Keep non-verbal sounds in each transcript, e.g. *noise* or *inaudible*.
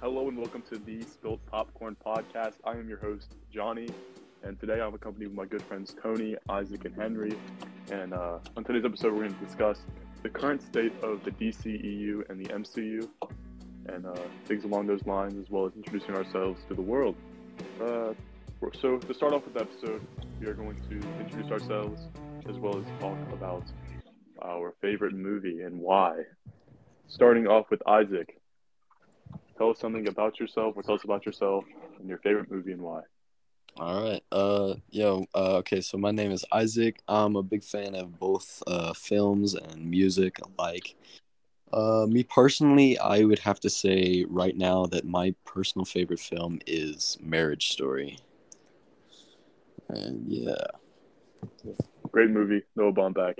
Hello and welcome to the Spilt Popcorn Podcast. I am your host, Johnny, and today I'm accompanied with my good friends Tony, Isaac, and Henry. And uh, on today's episode, we're going to discuss the current state of the DCEU and the MCU, and uh, things along those lines, as well as introducing ourselves to the world. Uh, so, to start off with the episode, we are going to introduce ourselves as well as talk about our favorite movie and why. Starting off with Isaac, tell us something about yourself, or tell us about yourself and your favorite movie and why. All right. Uh, yo. Uh, okay. So my name is Isaac. I'm a big fan of both uh, films and music alike. Uh, me personally, I would have to say right now that my personal favorite film is Marriage Story. And yeah. Great movie, Noah Baumbach.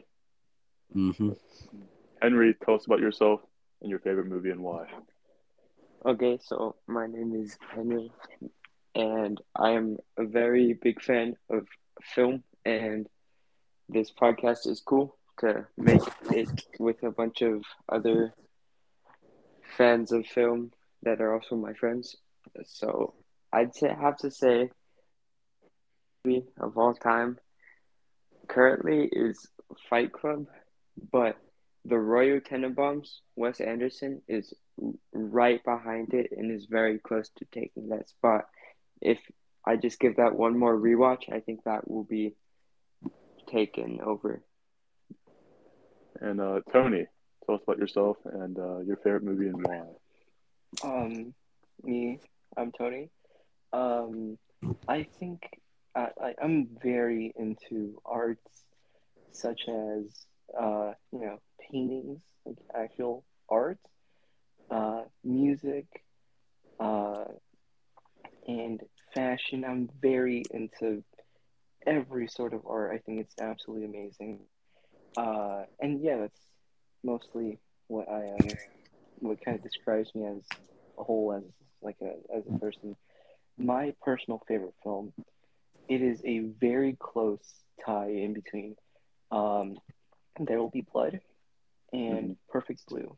Mm-hmm. Henry, tell us about yourself and your favorite movie and why. Okay, so my name is Henry, and I am a very big fan of film, and this podcast is cool to make it with a bunch of other fans of film that are also my friends. So I'd say have to say of all time currently is Fight Club, but the Royal Tenenbaums, Wes Anderson, is right behind it and is very close to taking that spot. If I just give that one more rewatch, I think that will be taken over. And uh, Tony, tell us about yourself and uh, your favorite movie and why. Um, me, I'm Tony. Um, I think I, I, I'm very into arts, such as uh, you know, paintings, like actual art, uh, music, uh, and fashion. I'm very into every sort of art. I think it's absolutely amazing. Uh, and yeah, that's mostly what I am. What kind of describes me as a whole, as like a as a person. My personal favorite film. It is a very close tie in between um, There Will Be Blood and Mm-hmm. Perfect Blue.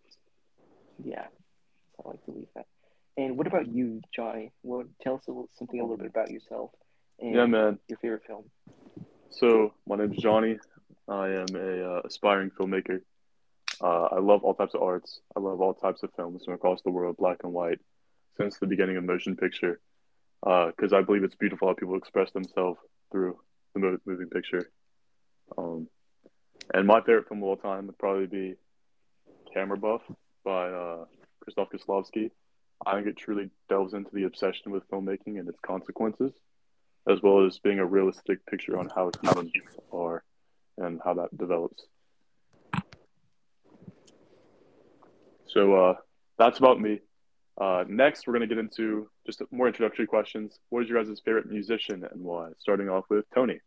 Yeah, I like to leave that. And what about you, Johnny? What tell us a little, something a little bit about yourself and Yeah, man. your favorite film. So my name is Johnny. I am a uh, aspiring filmmaker. Uh, I love all types of arts. I love all types of films from across the world, black and white, since the beginning of motion picture. Because I believe it's beautiful how people express themselves through the mo- moving picture. Um, and my favorite film of all time would probably be Camera Buff by uh, Krzysztof. I think it truly delves into the obsession with filmmaking and its consequences, as well as being a realistic picture on how humans are and how that develops. So uh, that's about me. Uh, next, we're going to get into just more introductory questions. What is your guys' favorite musician and why? Starting off with Tony.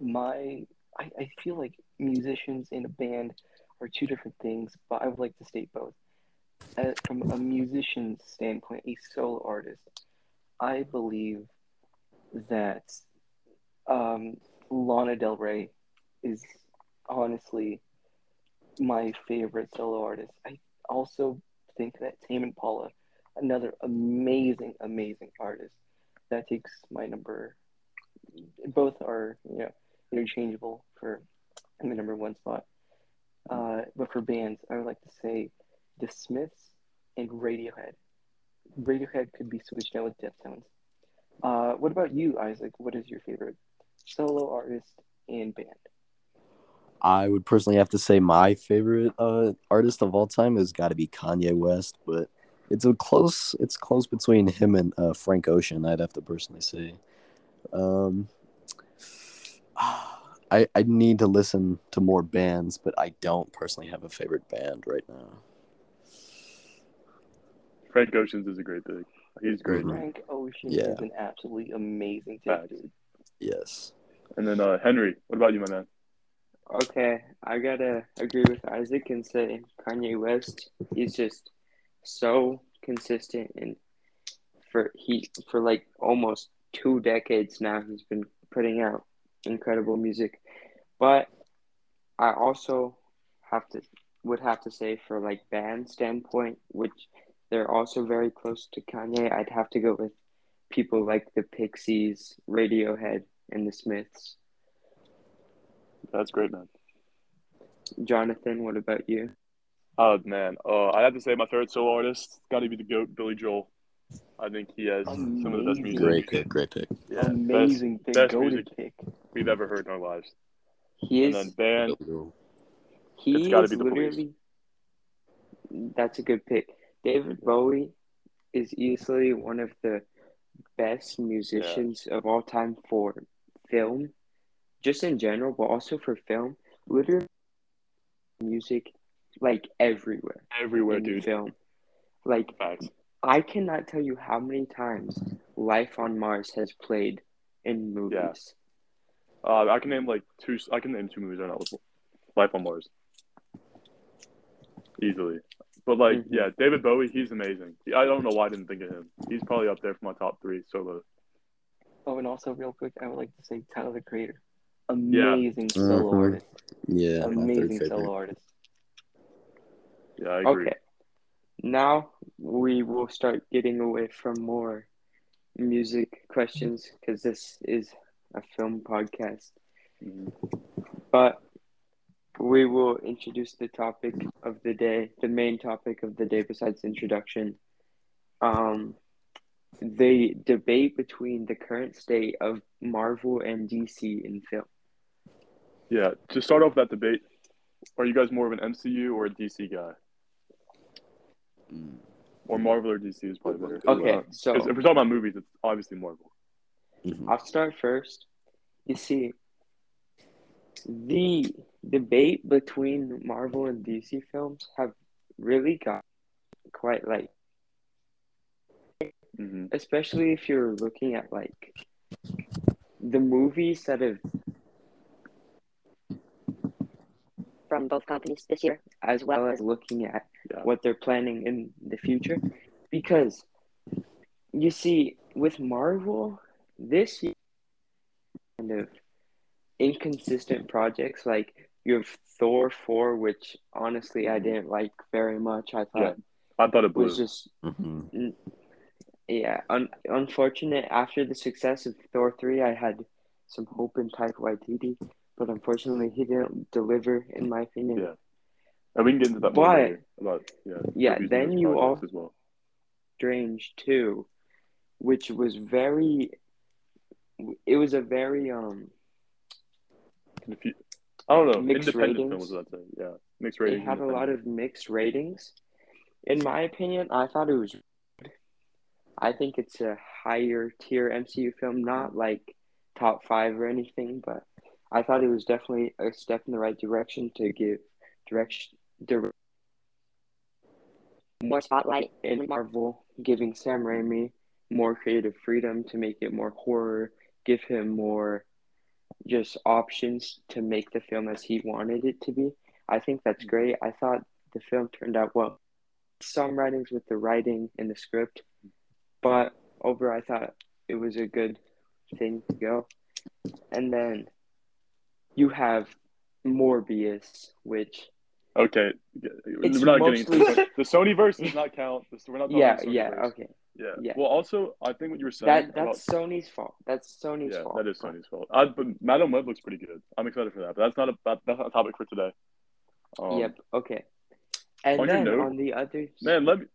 My, I, I feel like musicians in a band are two different things, but I would like to state both. As, from a musician's standpoint, a solo artist, I believe that um, Lana Del Rey is honestly my favorite solo artist. I also think that Tame Impala, another amazing, amazing artist, that takes my number. Both are you know interchangeable for in the number one spot. Uh, but for bands, I would like to say The Smiths and Radiohead. Radiohead could be switched out with Deftones. Uh, what about you, Isaac? What is your favorite solo artist and band? I would personally have to say my favorite uh, artist of all time has got to be Kanye West, but it's a close. It's close between him and uh, Frank Ocean. I'd have to personally say. Um, *gasps* I I need to listen to more bands, but I don't personally have a favorite band right now. Frank Oceans is a great thing. He's great. Mhm. Frank Ocean Yeah. is an absolutely amazing dude. Yes. And then uh, Henry, what about you, my man? Okay, I gotta agree with Isaac and say Kanye West. He's just so consistent and for he for like almost two decades now he's been putting out incredible music. But I also have to would have to say for like band standpoint, which they're also very close to Kanye. I'd have to go with people like the Pixies, Radiohead, and the Smiths. That's great, man. Jonathan, what about you? Oh man, uh, I have to say my favorite solo artist got to be the goat Billy Joel. I think he has some of the best music. Great pick, great pick. Yeah, best Amazing pick, best goated music. pick. We've ever heard in our lives. He And is then band, he it's gotta is be the Police. literally that's a good pick. David Bowie is easily one of the best musicians of all time for film, just in general, but also for film. Literally, music like everywhere everywhere, in dude. film. Like Facts. I cannot tell you how many times Life on Mars has played in movies. Uh, I can name like two. I can name two movies right now with Life on Mars, easily. But like, Mhm. yeah, David Bowie, he's amazing. I don't know why I didn't think of him. He's probably up there for my top three solo. Oh, and also real quick, I would like to say Tyler the Creator. Amazing solo Mhm. artist. Yeah, Amazing solo artist. Yeah, I agree. Okay. Now we will start getting away from more music questions because this is a film podcast. Mhm. But we will introduce the topic of the day, the main topic of the day besides introduction. Um, the debate between the current state of Marvel and DC in film. Yeah, to start off that debate, are you guys more of an MCU or a DC guy? Mm. Or Marvel or DC is probably better. Okay, so 'cause if we're talking about movies, it's obviously Marvel. Mhm. I'll start first. You see, the debate between Marvel and DC films have really got quite like, hmm especially if you're looking at like the movies that have from both companies this year, as well as looking at Yeah. what they're planning in the future. Because you see, with Marvel, this year, kind of inconsistent projects. Like you have Thor 4, which honestly I didn't like very much. I thought I thought it blew. was just, Mhm. yeah, un- unfortunate. After the success of Thor 3, I had some hope in Taika Waititi, but unfortunately he didn't deliver, in my opinion. Yeah. And we can get into that more But- later about yeah. Yeah, then you projects all- as well. Strange too, which was very. It was a very um. And I don't know. Mixed independent ratings. films, I'd say. Yeah, mixed ratings. It had a lot of mixed ratings. In my opinion, I thought it was. good. I think it's a higher tier MCU film, not like top five or anything, but I thought it was definitely a step in the right direction to give direction, dire- more spotlight in Marvel, giving Sam Raimi more creative freedom to make it more horror, give him more just options to make the film as he wanted it to be. I think that's mm-hmm. great. I thought the film turned out well. Some writings with the writing and the script, but over I thought it was a good thing to go. And then you have Morbius, which Okay, It's we're not getting into mostly- the, Sony verse does not count. We're not talking yeah, yeah, okay. Yeah, yeah. Well, also, I think what you were saying That about that's Sony's fault. That's Sony's yeah, fault. that is Sony's fault. I, but Madame Web looks pretty good. I'm excited for that. But that's not a that, that's not a topic for today. Um, yep. Okay. And on then note- on the other Man, let me.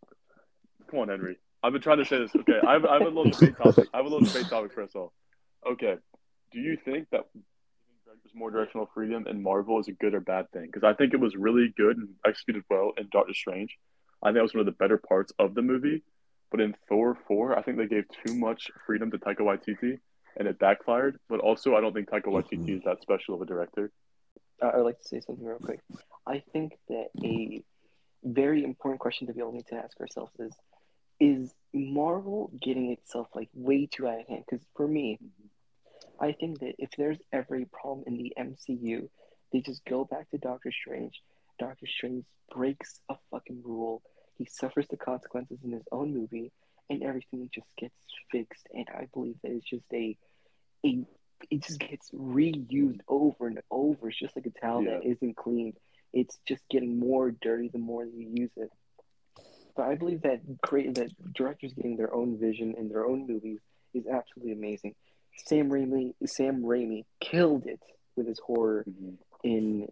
Come on, Henry. I've been trying to say this. Okay, I have, I have a little debate topic. I have a little debate topic for us all. Okay, do you think that giving directors more directional freedom in Marvel is a good or bad thing? Because I think it was really good and executed well in Doctor Strange. I think that was one of the better parts of the movie. But in Thor 4, I think they gave too much freedom to Taika Waititi, and it backfired. But also, I don't think Taika mm-hmm. Waititi is that special of a director. I I would like to say something real quick. I think that a very important question that we all need to ask ourselves is is Marvel getting itself like way too out of hand? Because for me, I think that if there's every problem in the MCU, they just go back to Doctor Strange. Doctor Strange breaks a fucking rule. He suffers the consequences in his own movie, and everything just gets fixed. And I believe that it's just a a it just gets reused over and over. It's just like a towel that isn't cleaned. It's just getting more dirty the more you use it. But I believe that create that directors getting their own vision in their own movies is absolutely amazing. Sam Raimi, Sam Raimi killed it with his horror Mhm. in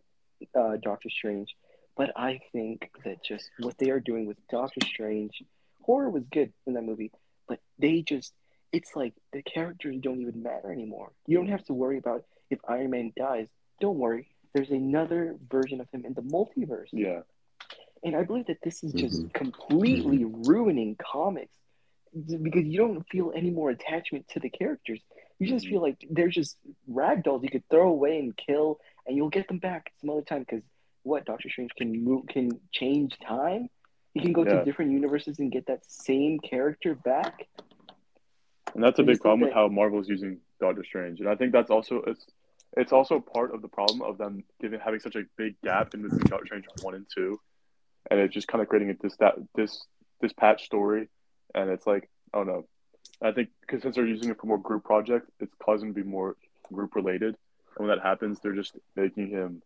uh, Doctor Strange. But I think that just what they are doing with Doctor Strange, horror was good in that movie, but they just, it's like the characters don't even matter anymore. You don't have to worry about if Iron Man dies. Don't worry, there's another version of him in the multiverse. Yeah. And I believe that this is just Mhm. completely ruining comics because you don't feel any more attachment to the characters. You just Mhm. feel like they're just ragdolls you could throw away and kill, and you'll get them back some other time. Because what Doctor Strange can move, can change time. He can go Yeah. to different universes and get that same character back. And that's a I big problem with that- how Marvel's using Doctor Strange, and I think that's also it's it's also part of the problem of them giving having such a big gap in between Doctor Strange one and two, and it's just kind of creating a dis that this this patch story, and it's like I don't know. I think because since they're using it for more group projects, it's causing to be more group related, and when that happens, they're just making him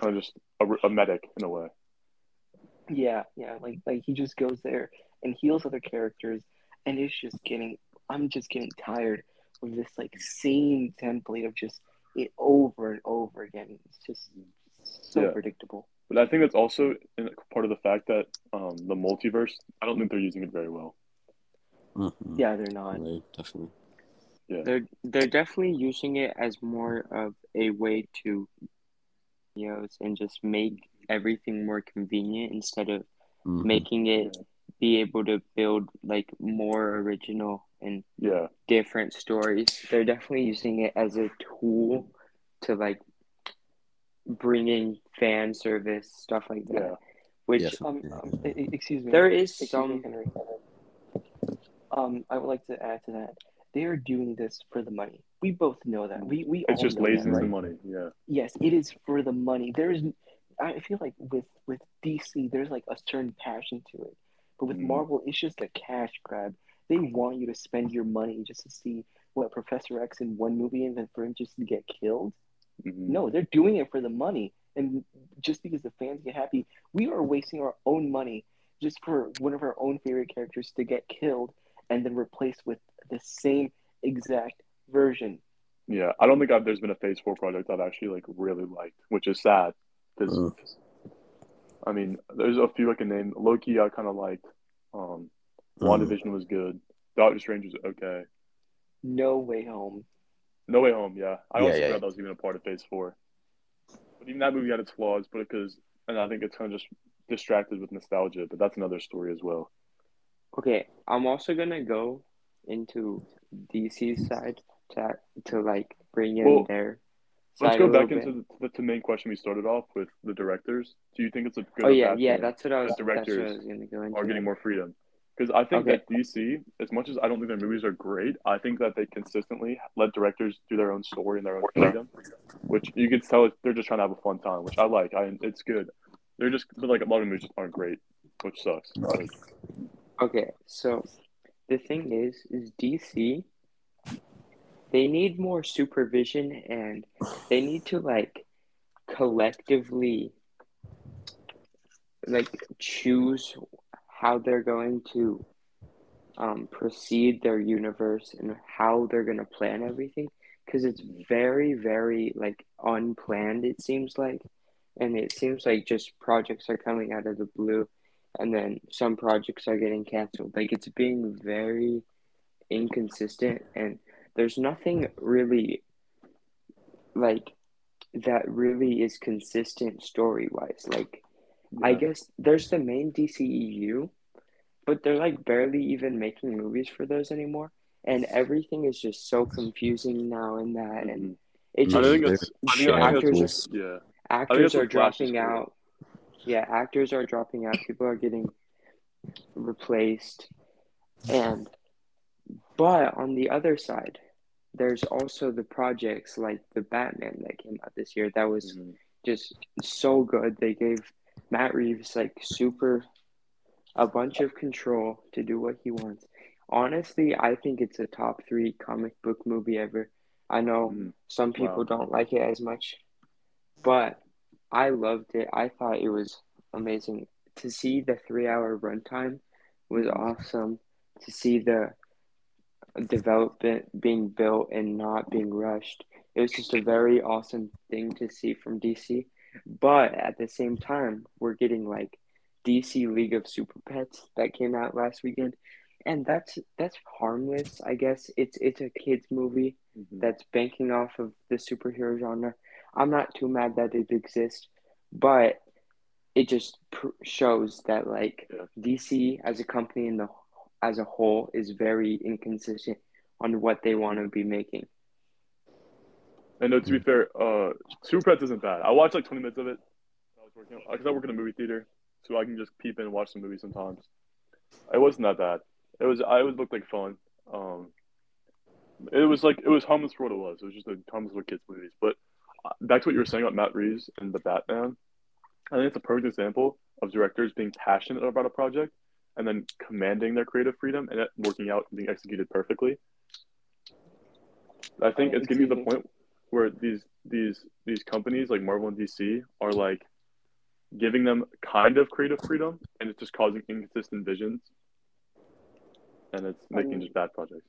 kind of just a, a medic in a way. Yeah, yeah, like like he just goes there and heals other characters, and it's just getting. I'm just getting tired of this like same template of just it over and over again. It's just so Yeah. predictable. But I think that's also in part of the fact that um, the multiverse. I don't think they're using it very well. Mhm. Yeah, they're not. Right, definitely. They're they're definitely using it as more of a way to videos and just make everything more convenient instead of Mhm. making it be able to build like more original and Yeah, different stories. They're definitely using it as a tool to like bring in fan service stuff like that. yeah. Which Yes. Um, um, excuse me. there is Excuse some me, Um, I would like to add to that. They are doing this for the money. We both know that. We we It's just laziness right? and money. Yeah, Yes, it is for the money. There is, I feel like with with DC, there's like a certain passion to it, but with Mhm. Marvel, it's just a cash grab. They want you to spend your money just to see what Professor X in one movie, and then for him just to get killed. Mhm. No, they're doing it for the money, and just because the fans get happy, we are wasting our own money just for one of our own favorite characters to get killed and then replaced with the same exact version. yeah. I don't think I've, there's been a Phase Four project I've actually like really liked, which is sad because Mm. I mean, there's a few I can name. Loki, I kind of liked. Um, Mhm. WandaVision was good. Doctor Strange was okay. No way home. No Way Home, yeah. I Yeah, also yeah, forgot yeah. that was even a part of Phase Four. But even that movie had its flaws, but because and I think it's kind of just distracted with nostalgia. But that's another story as well. Okay, I'm also gonna go into DC's side to to like bring in Well, their Let's go back into the, the, the main question we started off with the directors. Do you think it's a good Oh yeah, yeah, that's what I was. that That's what I directors was gonna go into. are getting more freedom? Because I think Okay. that DC, as much as I don't think their movies are great, I think that they consistently let directors do their own story and their own freedom, which you can tell they're just trying to have a fun time, which I like. I it's good. They're just but like a lot of movies aren't great, which sucks. Like, Okay, so the thing is, is DC. They need more supervision, and they need to like collectively like choose how they're going to um, proceed their universe and how they're going to plan everything. Because it's very very like unplanned it seems like. And it seems like just projects are coming out of the blue and then some projects are getting canceled. Like it's being very inconsistent and there's nothing really like that really is consistent story wise like I guess there's the main DCEU, but they're like barely even making movies for those anymore. And everything is just so confusing now in that, and Mhm. it I think it's I think, I think actors that's what, yeah. actors that's are what Flash is dropping out. Yeah, actors are dropping out. People are getting replaced, and but on the other side, there's also the projects like the Batman that came out this year. That was Mhm. just so good. They gave Matt Reeves like super a bunch of control to do what he wants. Honestly, I think it's a top three comic book movie ever. I know Mhm. some people Wow. don't like it as much, but I loved it. I thought it was amazing to see the three hour runtime was awesome to see the development being built and not being rushed. It was just a very awesome thing to see from DC. But at the same time, we're getting like DC League of Super Pets that came out last weekend. And that's that's harmless, I guess. It's it's a kids movie Mhm. that's banking off of the superhero genre. I'm not too mad that it exists, but it just pr- shows that like Yeah. DC as a company in the as a whole is very inconsistent on what they want to be making. And no, to be fair, uh, Super Pets isn't bad. I watched like 20 minutes of it. I was working because I work in a movie theater, so I can just peep in and watch some movies sometimes. It wasn't that bad. It was. I it looked like fun. Um, it was like it was harmless for what it was. It was just a harmless with kids movies. But uh, back to what you were saying about Matt Reeves and the Batman, I think it's a perfect example of directors being passionate about a project and then commanding their creative freedom and it working out and being executed perfectly. I think Uh, it's getting to the point where these these these companies like Marvel and DC are like giving them kind of creative freedom and it's just causing inconsistent visions and it's making Um, just bad projects.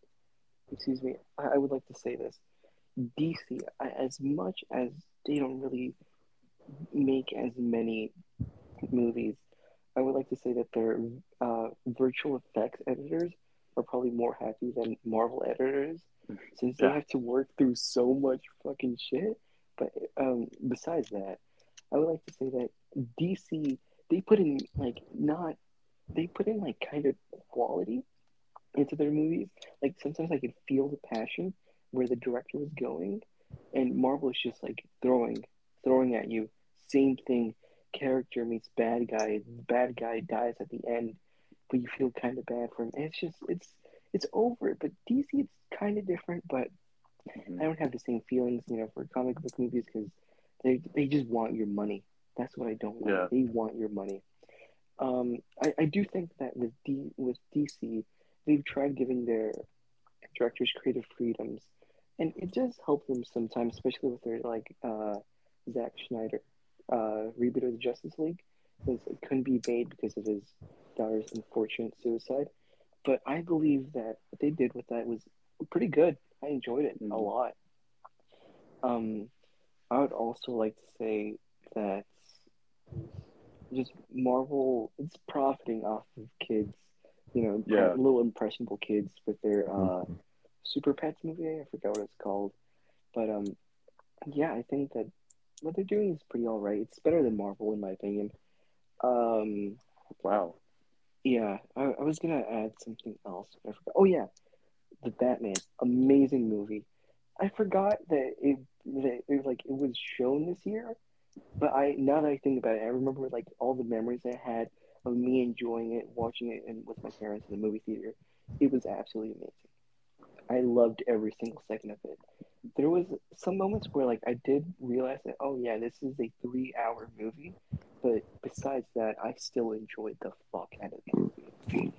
excuse me, I, I would like to say this. DC, I- as much as they don't really make as many movies, I would like to say that their uh, virtual effects editors are probably more happy than Marvel editors since they have to work through so much fucking shit. But um, besides that, I would like to say that DC, they put in like not, they put in like kind of quality into their movies. Like sometimes I could feel the passion where the director was going, and Marvel is just like throwing, throwing at you. Same thing. Character meets bad guy. Bad guy dies at the end, but you feel kind of bad for him. And it's just it's it's over. But DC, it's kind of different. But Mhm. I don't have the same feelings, you know, for comic book movies because they they just want your money. That's what I don't like. Yeah. They want your money. Um, I, I do think that with D with DC, they've tried giving their directors creative freedoms, and it does help them sometimes, especially with their like uh, Zack Snyder uh, reboot of the Justice League, because it couldn't be made because of his daughter's unfortunate suicide. But I believe that what they did with that was pretty good. I enjoyed it a Mhm. lot. Um, I would also like to say that just Marvel it's profiting off of kids, you know, Yeah. little impressionable kids with their uh, Super Pets movie. I forgot what it's called, but um, yeah, I think that what they're doing is pretty all right. It's better than Marvel in my opinion. Um, Wow. yeah, I, I was gonna add something else, I forgot. Oh yeah, the Batman, amazing movie. I forgot that it that it like it was shown this year, but I now that I think about it, I remember like all the memories I had of me enjoying it, watching it, and with my parents in the movie theater. It was absolutely amazing. I loved every single second of it. There was some moments where like I did realize that oh yeah, this is a three-hour movie, but besides that, I still enjoyed the fuck out of the movie.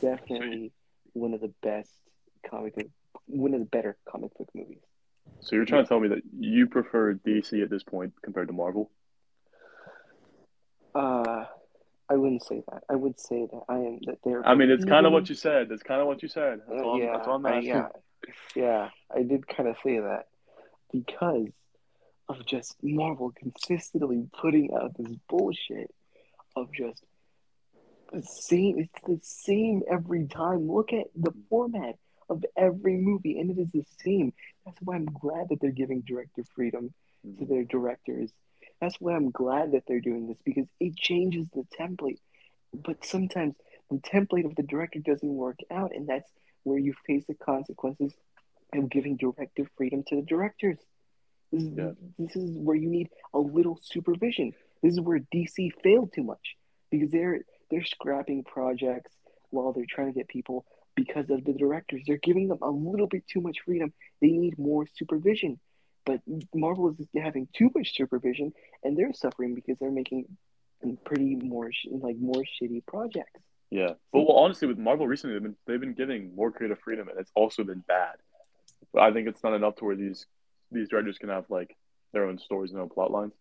Definitely one of the best comic book, one of the better comic book movies. So you're trying to tell me that you prefer DC at this point compared to Marvel? Uh, I wouldn't say that. I would say that I am that they're. I mean, it's kind of what you said. That's kind of what you said. That's Uh, all, I'm, yeah, that's all I'm I- yeah, yeah. I did kind of say that because of just Marvel consistently putting out this bullshit of just the same. It's the same every time. Look at the format of every movie, and it is the same. That's why I'm glad that they're giving director freedom to their directors. That's why I'm glad that they're doing this because it changes the template. But sometimes the template of the director doesn't work out, and that's where you face the consequences of giving directive freedom to the directors. This is, Yeah. this is where you need a little supervision. This is where DC failed too much because they're they're scrapping projects while they're trying to get people because of the directors. They're giving them a little bit too much freedom. They need more supervision. But Marvel is having too much supervision, and they're suffering because they're making pretty more sh- like more shitty projects. Yeah. But well, honestly, with Marvel recently, they've been they've been giving more creative freedom, and it's also been bad. But I think it's not enough to where these these directors can have like their own stories and their own plot lines.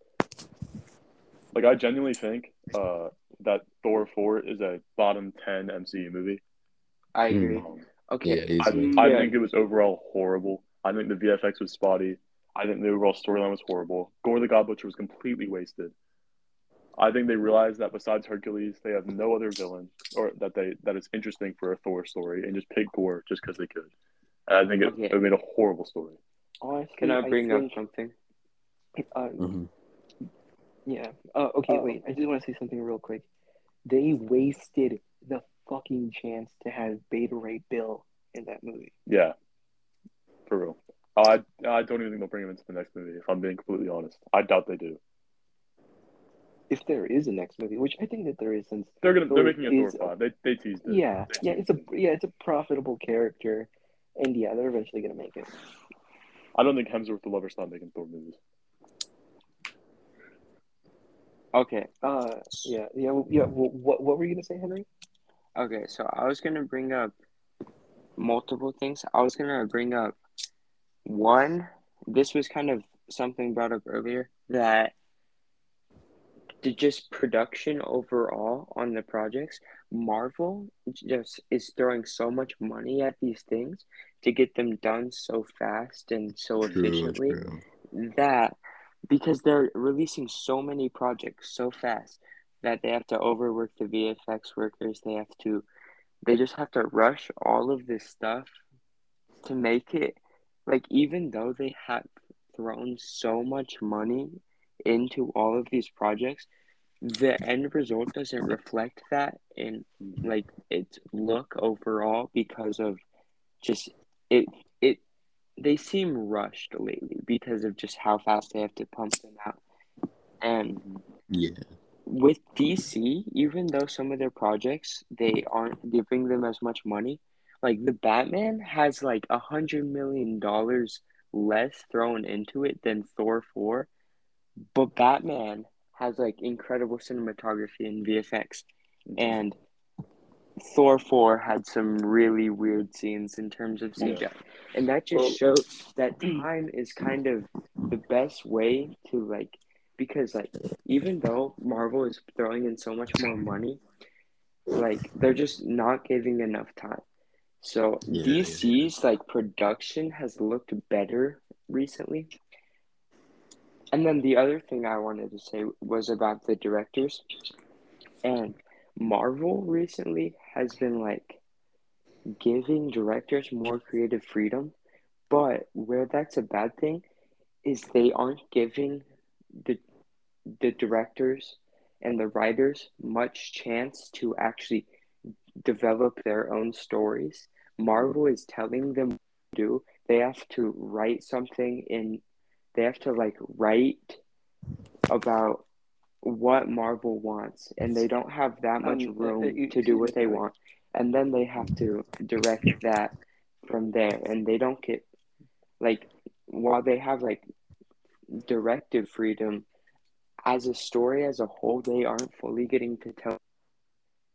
Like I genuinely think uh, that Thor four is a bottom ten MCU movie. I agree. Um, Okay. Yeah, I. I Yeah. think it was overall horrible. I think the VFX was spotty. I think the overall storyline was horrible. Gorr the God Butcher was completely wasted. I think they realized that besides Hercules, they have no other villain or that they that is interesting for a Thor story, and just pick Gorr just because they could. And I think it, Okay. it made a horrible story. Honestly, Can I bring think, up something? Uh, Mhm. Yeah. Uh, okay, Uh, wait. I just want to say something real quick. They wasted the fucking chance to have Beta Ray Bill in that movie. Yeah, for real. I I don't even think they'll bring him into the next movie. If I'm being completely honest, I doubt they do. If there is a next movie, which I think that there is, since They're gonna they're making a Thor is- five. They they teased it. yeah, They yeah, it's a yeah, it's a profitable character, and yeah, they're eventually gonna make it. I don't think Hemsworth will ever stop making Thor movies. Okay. Uh, yeah, yeah, yeah. What what were you gonna say, Henry? Okay, so I was gonna bring up multiple things. I was gonna bring up one. This was kind of something brought up earlier that the just production overall on the projects. Marvel just is throwing so much money at these things to get them done so fast and so True, efficiently true. that because they're releasing so many projects so fast that they have to overwork the VFX workers. They have to, they just have to rush all of this stuff to make it like even though they have thrown so much money into all of these projects, the end result doesn't reflect that in like its look overall because of just it it they seem rushed lately because of just how fast they have to pump them out. And Yeah. with DC, even though some of their projects they aren't giving them as much money, like the Batman has like a hundred million dollars less thrown into it than Thor four, but Batman has like incredible cinematography and VFX, mm-hmm. and Thor four had some really weird scenes in terms of CGI, and that just Well- shows that *clears throat* time is kind of the best way to like because like even though Marvel is throwing in so much more money, like they're just not giving enough time. So Yeah, DC's like production has looked better recently. And then the other thing I wanted to say was about the directors. And Marvel recently has been like giving directors more creative freedom, but where that's a bad thing is they aren't giving the the directors and the writers much chance to actually develop their own stories. Marvel is telling them to do. They have to write something in they have to like write about what Marvel wants and they don't have that much room to do what they want. And then they have to direct that from there and they don't get like while they have like directive freedom as a story as a whole they aren't fully getting to tell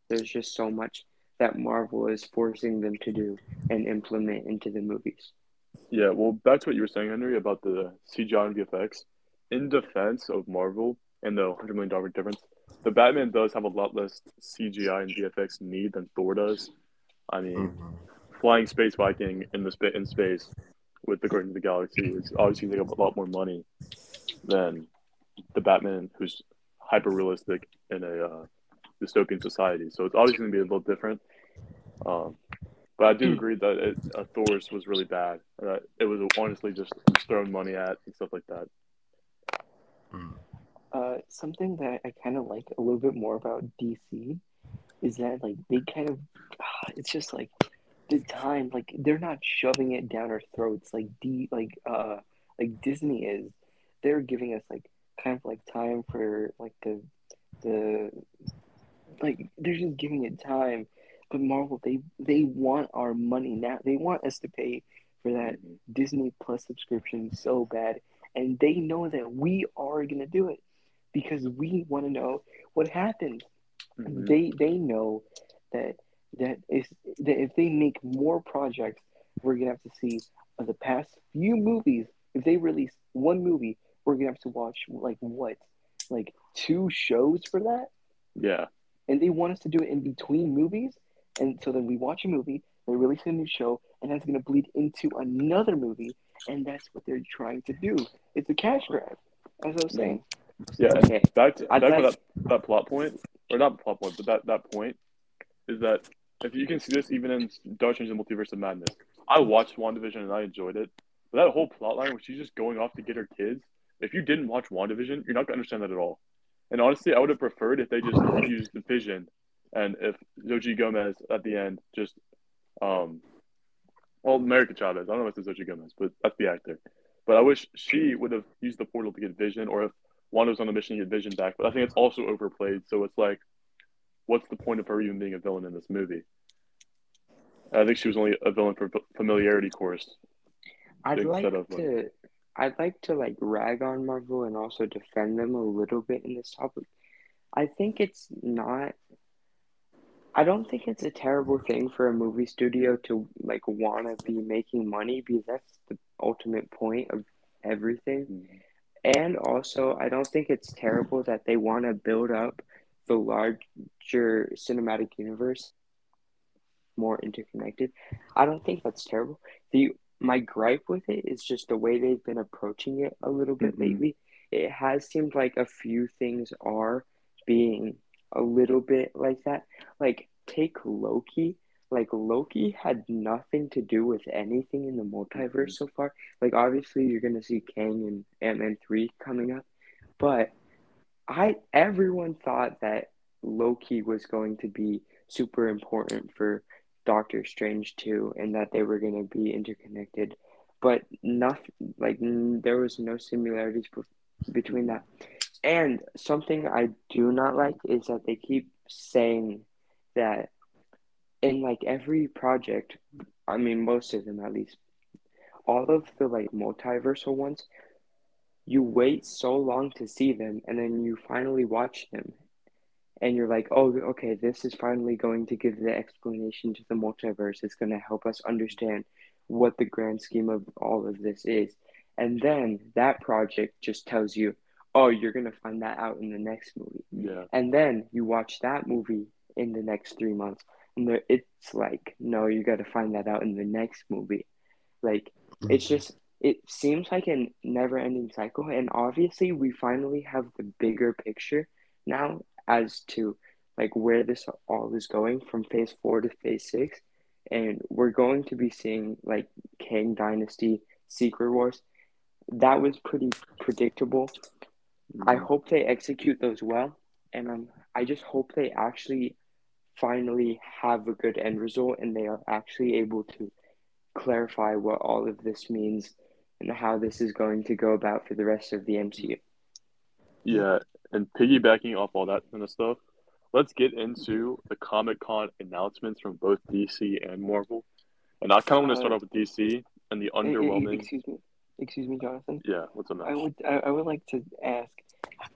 there's just so much that marvel is forcing them to do and implement into the movies Yeah, well, back to what you were saying, Henry, about the CGI and VFX. In defense of Marvel and the hundred million dollar difference, the Batman does have a lot less CGI and VFX need than Thor does. I mean, Mhm. flying space Viking in the spa- in space with the Guardians of the Galaxy is obviously going to take up a lot more money than the Batman, who's hyper realistic in a uh, dystopian society. So it's obviously going to be a little different. Um, but I do agree that it, uh, Thor's was really bad. Uh, it was honestly just throwing money at and stuff like that. Mhm. Uh, something that I kind of like a little bit more about DC is that like they kind of it's just like the time like they're not shoving it down our throats like D like uh like Disney is. They're giving us like kind of like time for like the the like they're just giving it time. But Marvel they they want our money now. They want us to pay for that Disney Plus subscription so bad, and they know that we are gonna do it because we want to know what happened. Mhm. They they know that that if that if they make more projects, we're gonna have to see of the past few movies. If they release one movie, we're gonna have to watch like what, like two shows for that. Yeah. And they want us to do it in between movies. And so then we watch a movie, they release a new show, and that's going to bleed into another movie, and that's what they're trying to do. It's a cash grab, as I was saying. Yeah. Okay. Back to, I'd to that, that plot point, or not plot point, but that, that point is that if you can see this even in Doctor Strange: The Multiverse of Madness, I watched WandaVision and I enjoyed it. But that whole plot line where she's just going off to get her kids, if you didn't watch WandaVision, you're not gonna understand that at all. And honestly, I would have preferred if they just used the Vision, and if Zoji Gomez at the end just, um, well, America Chavez. I don't know if it's Zoji Gomez, but that's the actor. But I wish she would have used the portal to get Vision, or if Wanda was on a mission to get Vision back. But I think it's also overplayed. So it's like, what's the point of her even being a villain in this movie? I think she was only a villain for familiarity course. I'd like of, to I'd like to like rag on Marvel and also defend them a little bit in this topic. I think it's not I don't think it's a terrible thing for a movie studio to like want to be making money because that's the ultimate point of everything. And also, I don't think it's terrible that they want to build up the larger cinematic universe more interconnected. I don't think that's terrible. The my gripe with it is just the way they've been approaching it a little bit Mhm. lately. It has seemed like a few things are being a little bit like that. Like take Loki. Like Loki had nothing to do with anything in the multiverse so far. Like obviously you're gonna see Kang and Ant Man three coming up, but I everyone thought that Loki was going to be super important for Doctor Strange too, and that they were going to be interconnected. But nothing like there was no similarities be- between that. And something I do not like is that they keep saying that in like every project, I mean most of them at least, all of the like multiversal ones, you wait so long to see them and then you finally watch them and you're like, oh, okay, this is finally going to give the explanation to the multiverse. It's going to help us understand what the grand scheme of all of this is. And then that project just tells you, oh, you're going to find that out in the next movie. Yeah. And then you watch that movie in the next three months, and there, it's like, no, you got to find that out in the next movie. Like, it's mm-hmm. just, it seems like a never ending cycle. And obviously, we finally have the bigger picture now as to like where this all is going from phase four to phase six. And we're going to be seeing like Kang Dynasty, Secret Wars. That was pretty predictable. I hope they execute those well, and um, I just hope they actually finally have a good end result and they are actually able to clarify what all of this means and how this is going to go about for the rest of the MCU. Yeah, and piggybacking off all that kind of stuff, let's get into the Comic Con announcements from both DC and Marvel. And I kind of want to start Uh, off with DC and the underwhelming. Excuse me, excuse me, Jonathan. Yeah, what's up I would I, I would like to ask,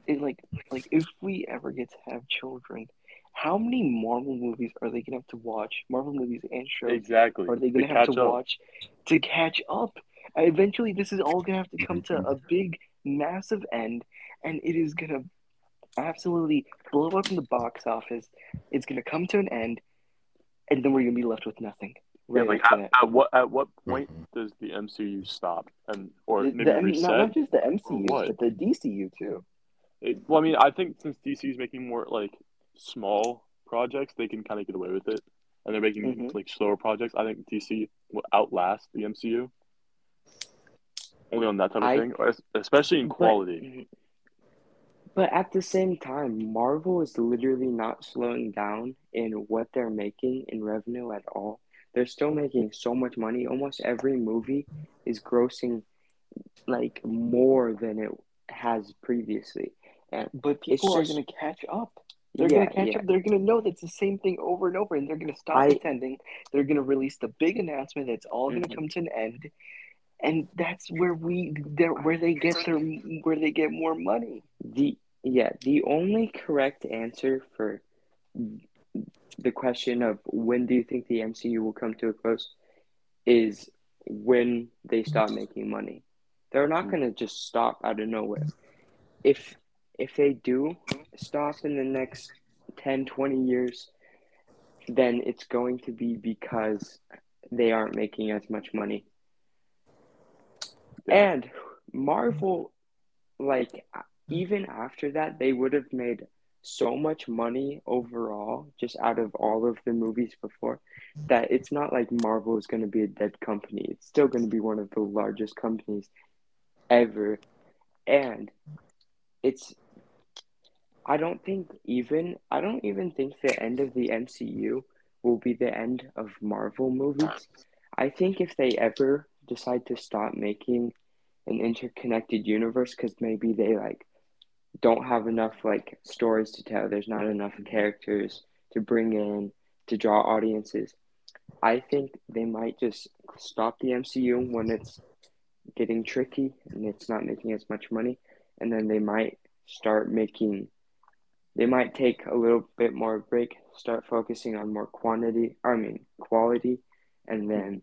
it, like like if we ever get to have children, how many Marvel movies are they gonna have to watch? Marvel movies and shows Exactly. are they gonna have to up. watch to catch up? Eventually, this is all gonna have to come to a big, massive end, and it is gonna absolutely blow up in the box office. It's gonna come to an end, and then we're gonna be left with nothing. Yeah, like at, at what at what point Mhm. does the MCU stop and or The- maybe the reset? not, not just the MCU, but the DCU too. It, well, I mean, I think since DC is making more like small projects, they can kind of get away with it, and they're making Mhm. like slower projects. I think DC will outlast the MCU only on that type of I- thing, especially in But- quality. But at the same time, Marvel is literally not slowing down in what they're making in revenue at all. They're still making so much money. Almost every movie is grossing like more than it has previously. And But people are just- going to catch up. They're yeah, going to catch yeah. up. They're going to know that's the same thing over and over, and they're going to stop I- pretending. They're going to release the big announcement that's all going to mm-hmm. come to an end, and that's where we, where they get their, where they get more money. The yeah, the only correct answer for the question of when do you think the MCU will come to a close is when they stop making money. They're not mm. going to just stop out of nowhere. If if they do stop in the next 10, 20 years, then it's going to be because they aren't making as much money. And Marvel, like, even after that, they would have made so much money overall, just out of all of the movies before, that it's not like Marvel is going to be a dead company. It's still going to be one of the largest companies ever. And it's, I don't think even, I don't even think the end of the MCU will be the end of Marvel movies. I think if they ever decide to stop making an interconnected universe, because maybe they like don't have enough like stories to tell, there's not enough characters to bring in to draw audiences. I think they might just stop the MCU when it's getting tricky and it's not making as much money, and then they might start making. They might take a little bit more break, start focusing on more quantity. I mean quality, and then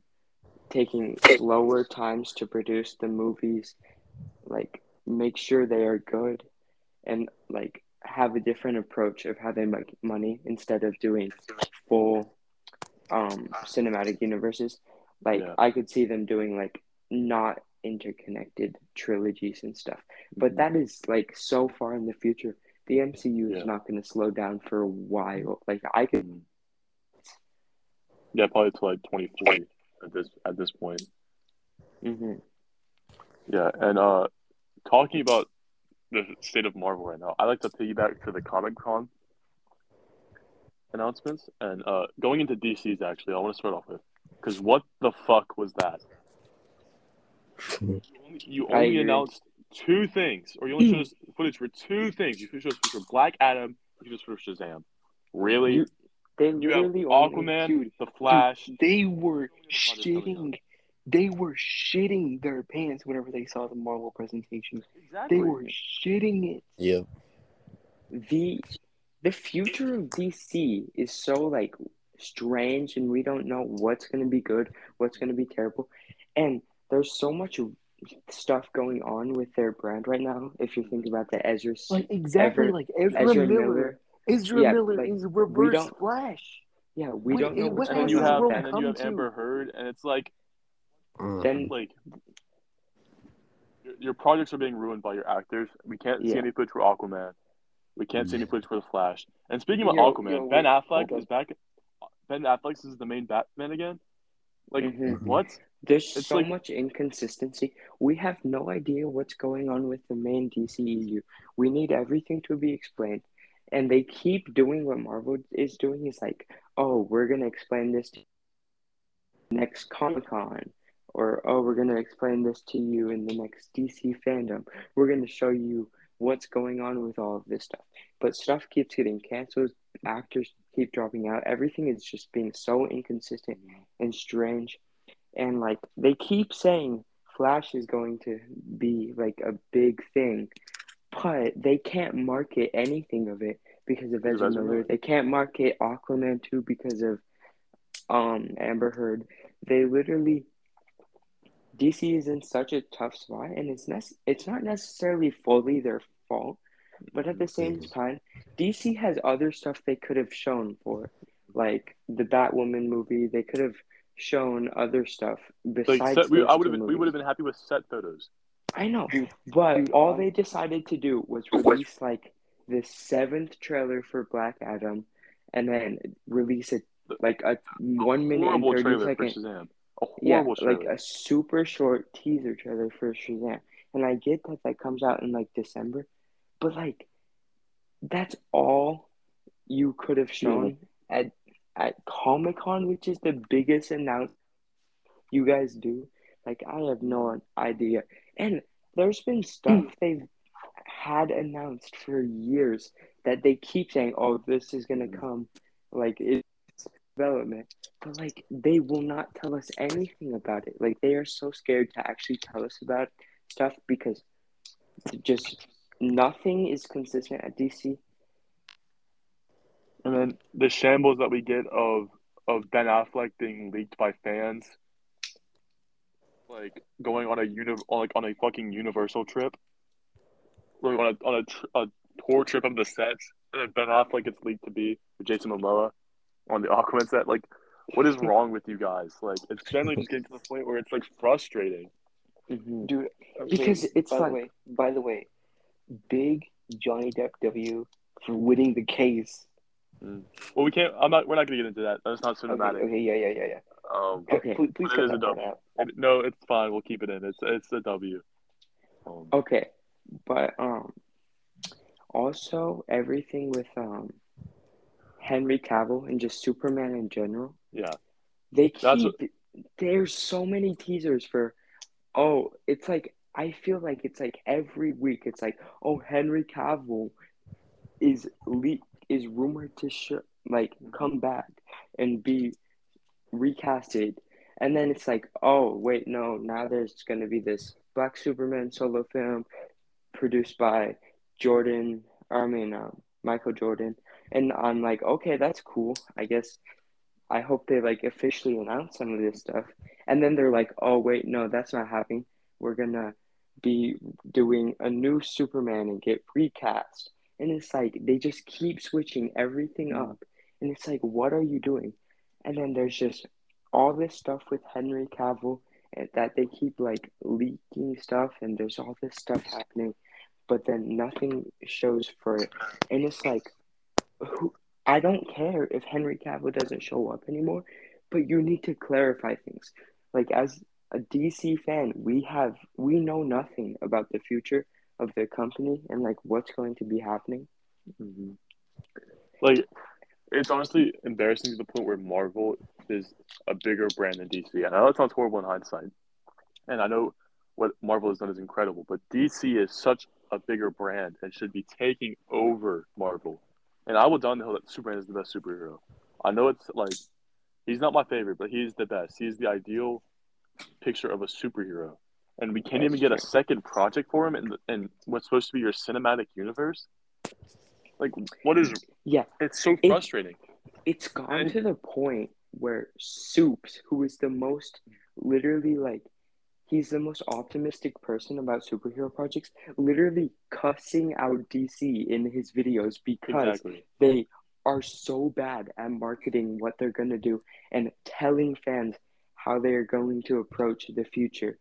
taking slower times to produce the movies. Like make sure they are good, and like have a different approach of how they make money instead of doing full um cinematic universes. Like Yeah. I could see them doing like not interconnected trilogies and stuff. But that is like so far in the future. The MCU is not going to slow down for a while. Like I could Yeah, probably to like 2040 at this at this point. mhm. Yeah, and uh, talking about the state of Marvel right now, I like to piggyback to the Comic Con announcements and uh, going into DC's. Actually, I want to start off with because what the fuck was that? *laughs* You only, you only announced two things, or you only showed us footage for two things. You showed us for Black Adam, you showed us for Shazam. Really? You- They You have literally only Aquaman, Dude, The Flash. Dude, they were shitting. They were shitting their pants whenever they saw the Marvel presentation. Exactly. They were shitting it. Yeah. the the future of DC is so like strange and we don't know what's going to be good, what's going to be terrible. And there's so much stuff going on with their brand right now. If you think about the Ezra Like exactly Ever- like Ezra, Ezra Miller. Miller. Ezra Yeah, Miller like, is we reverse don't- Flash. Yeah, we Wait, don't know and what's what and you have, with world and then you have? Amber Heard, and it's like mm. Then like your, your projects are being ruined by your actors. We can't see any footage for Aquaman. We can't see any Yeah. footage for the Flash. And speaking about Yo, Aquaman, yo, Ben wait, Affleck hold is back. Ben Affleck is the main Batman again. Like Mhm. what? There's It's so like- much inconsistency. We have no idea what's going on with the main DCEU. We need everything to be explained. And they keep doing what Marvel is doing is like, oh, we're to explain this to next Comic Con. Or, oh, we're to explain this to you in the next DC fandom. We're to show you what's going on with all of this stuff. But stuff keeps getting canceled. Actors keep dropping out. Everything is just being so inconsistent and strange. And like they keep saying Flash is going to be like a big thing, but they can't market anything of it because of Ezra Miller. They can't market Aquaman 2 because of um Amber Heard. They literally DC is in such a tough spot and it's nec- it's not necessarily fully their fault, but at the same Mhm. time, DC has other stuff they could have shown for like the Batwoman movie. They could have shown other stuff besides Like set, we, I would have been, we would have been happy with set photos. I know, but all um, they decided to do was release like the seventh trailer for Black Adam, and then release it like a one minute and horrible thirty trailer for Shazam. A Yeah, horrible like a super short teaser trailer for Shazam. And I get that that comes out in like December, but like that's all you could have shown at at Comic Con, which is the biggest announcement you guys do. Like I have no mm. idea. And there's been *clears throat* stuff they've had announced for years that they keep saying, "Oh, this is gonna mm. come," like it's development. But like they will not tell us anything about it. Like they are so scared to actually tell us about stuff because just nothing is consistent at DC. And then the shambles that we get of of Ben Affleck being leaked by fans, like going on a uni- on like on a fucking Universal trip, like on a on a, tr- a tour trip of the sets, that Ben Affleck gets leaked to be Jason Momoa on the Aquaman set. Like, what is *laughs* wrong with you guys? Like, it's generally just getting to the point where it's like frustrating. Mhm. Dude, Because okay, it's by like- the way, by the way, big Johnny Depp W for winning the case. Well, we can't. I'm not. We're not gonna get into that. That's not Okay, cinematic. okay, yeah, yeah, yeah, yeah. Um, Okay. Please, please But it cut is a that out. no, it's fine. We'll keep it in. It's it's a W. Um, Okay, but um, also everything with um, Henry Cavill and just Superman in general. yeah. They keep there's so many teasers for. Oh, it's like I feel like it's like every week. It's like oh Henry Cavill is le- is rumored to sh- like come back and be recasted, and then it's like oh wait no now there's gonna be this Black Superman solo film produced by Jordan. I mean um, Michael Jordan, and I'm like okay that's cool I guess. I hope they like officially announce some of this stuff. And then they're like, oh, wait, no, that's not happening. We're gonna be doing a new Superman and get recast. And it's like, they just keep switching everything up. And it's like, what are you doing? And then there's just all this stuff with Henry Cavill that they keep like leaking stuff, and there's all this stuff happening, but then nothing shows for it. And it's like, who? I don't care if Henry Cavill doesn't show up anymore, but you need to clarify things. Like as a DC fan, we have we know nothing about the future of the company and like what's going to be happening. hmm Like, it's honestly embarrassing to the point where Marvel is a bigger brand than DC. And I know it sounds horrible in hindsight, and I know what Marvel has done is incredible, but DC is such a bigger brand and should be taking over Marvel. And I will down the hill that Superman is the best superhero. I know it's like he's not my favorite, but he's the best. He's the ideal picture of a superhero. And we can't even get a second project for him in, in what's supposed to be your cinematic universe. Like, what is Yeah, it's so It- frustrating. it's gone And- to the point where Soups, who is the most literally like he's the most optimistic person about superhero projects, literally cussing out DC in his videos because Exactly. they are so bad at marketing what they're going to do and telling fans how they're going to approach the future.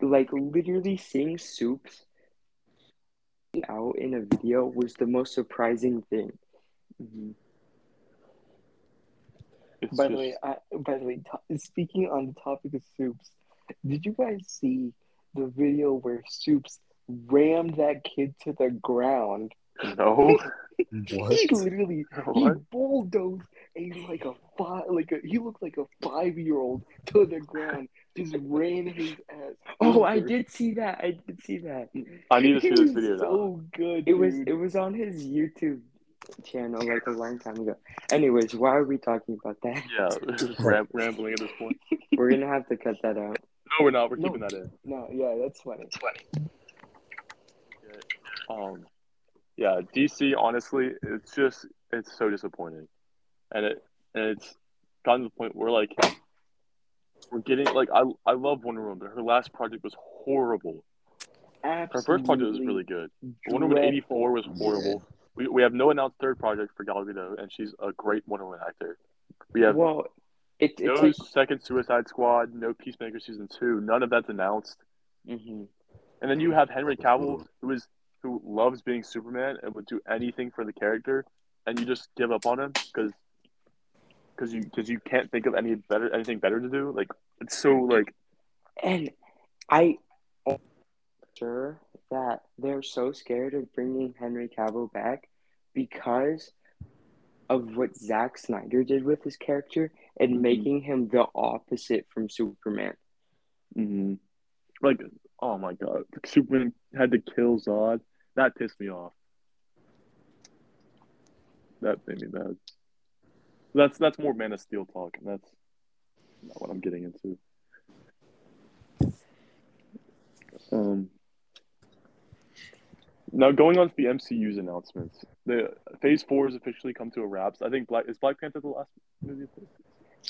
Like literally seeing Soups out in a video was the most surprising thing. Mm-hmm. It's By the way, I, by the way, to- speaking on the topic of soups, did you guys see the video where Soups rammed that kid to the ground? no. He What? literally he What? bulldozed a like a five like a he looked like a five year old to the ground, just ran his ass. *laughs* Oh, I did see that. I did see that. I need to see this *laughs* was video now. so good. It was it was on his YouTube channel like a long time ago. Anyways, why are we talking about that? Yeah, *laughs* ram- rambling at this point. We're gonna have to cut that out. No, we're not. We're No. keeping that in. no, yeah, that's funny. Um, yeah, DC. Honestly, it's just it's so disappointing, and it and it's gotten to the point where like we're getting like I I love Wonder Woman, but her last project was horrible. Her first project was really good. Wonder Woman eighty four was horrible. We we have no announced third project for Gal Gadot, and she's a great Wonder Woman actor. We have Well, it, it's no like, second Suicide Squad, no Peacemaker season two. None of that's announced. Mhm. And then you have Henry Cavill, who is who loves being Superman and would do anything for the character, and you just give up on him because because you because you can't think of any better anything better to do. Like it's so like and I sure that they're so scared of bringing Henry Cavill back because of what Zack Snyder did with his character and Mhm. making him the opposite from Superman. Hmm. like oh my god, Superman had to kill Zod. That pissed me off. That made me mad. That's that's more Man of Steel talk, and that's not what I'm getting into. Um. Now going on to the MCU's announcements, the Phase Four has officially come to a wrap. I think Black is Black Panther the last movie.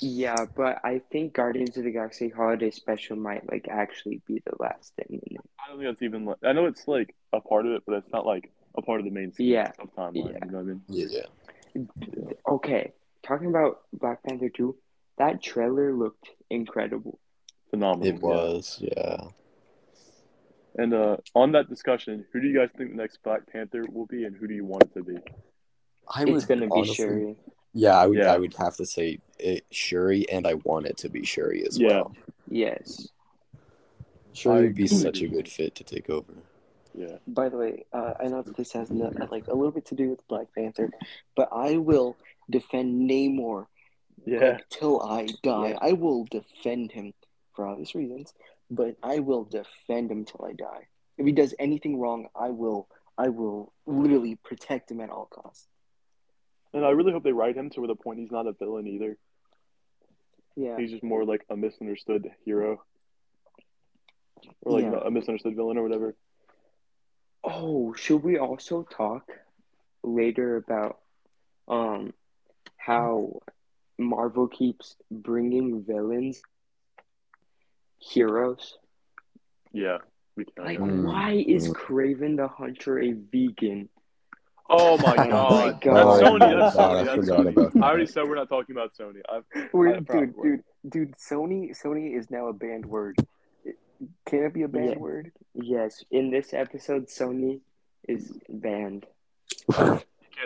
Yeah, but I think Guardians of the Galaxy Holiday Special might like actually be the last thing. I don't think that's even. Like, I know it's like a part of it, but it's not like a part of the main scheme Yeah. of timeline. Yeah. You know what I mean? Yeah, yeah. Okay, talking about Black Panther 2, that trailer looked incredible. Phenomenal. It was, yeah. And uh, on that discussion, who do you guys think the next Black Panther will be, and who do you want it to be? I it's would gonna be honestly- Shuri. Yeah, I would. Yeah. I would have to say it, Shuri, and I want it to be Shuri as Yeah. well. Yes. Shuri I would be agree. such a good fit to take over. Yeah. By the way, uh, I know that this has no, like a little bit to do with Black Panther, but I will defend Namor Yeah. like, till I die. Yeah. I will defend him for obvious reasons, but I will defend him till I die. If he does anything wrong, I will. I will literally protect him at all costs. And I really hope they write him to the point he's not a villain either. Yeah. He's just more like a misunderstood hero. Or like Yeah. a misunderstood villain or whatever. Oh, should we also talk later about um how Marvel keeps bringing villains heroes? Yeah. We can. Like, Mm. why is Kraven the Hunter a vegan? Oh my *laughs* Oh my god. God. That's Sony. Oh my That's Sony. I That's forgot Sony. about that. I already said we're not talking about Sony. I've, We're, I- proud dude, dude, dude. Sony, Sony is now a banned word. It- Can it be a banned Yeah. word? Yes, in this episode, Sony is banned.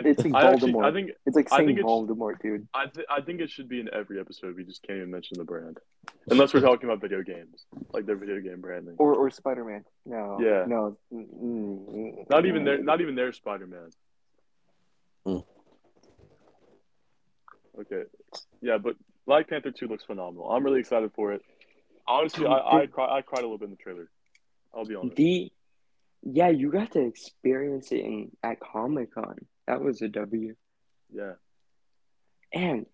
It's like I actually, Voldemort. I think, It's like I saying think it's- Voldemort, dude. I, th- I think it should be in every episode. We just can't even mention the brand, unless we're talking about video games, like their video game branding. Or or Spider Man. No. Yeah. No. Mm, mm, mm, Not even mm. their, not even their Spider Man. Hmm. Okay, yeah, but Black Panther two looks phenomenal. I'm really excited for it. Honestly, I I, cry, I cried a little bit in the trailer. I'll be honest. The yeah, you got to experience it in at Comic Con. That was a W. Yeah, And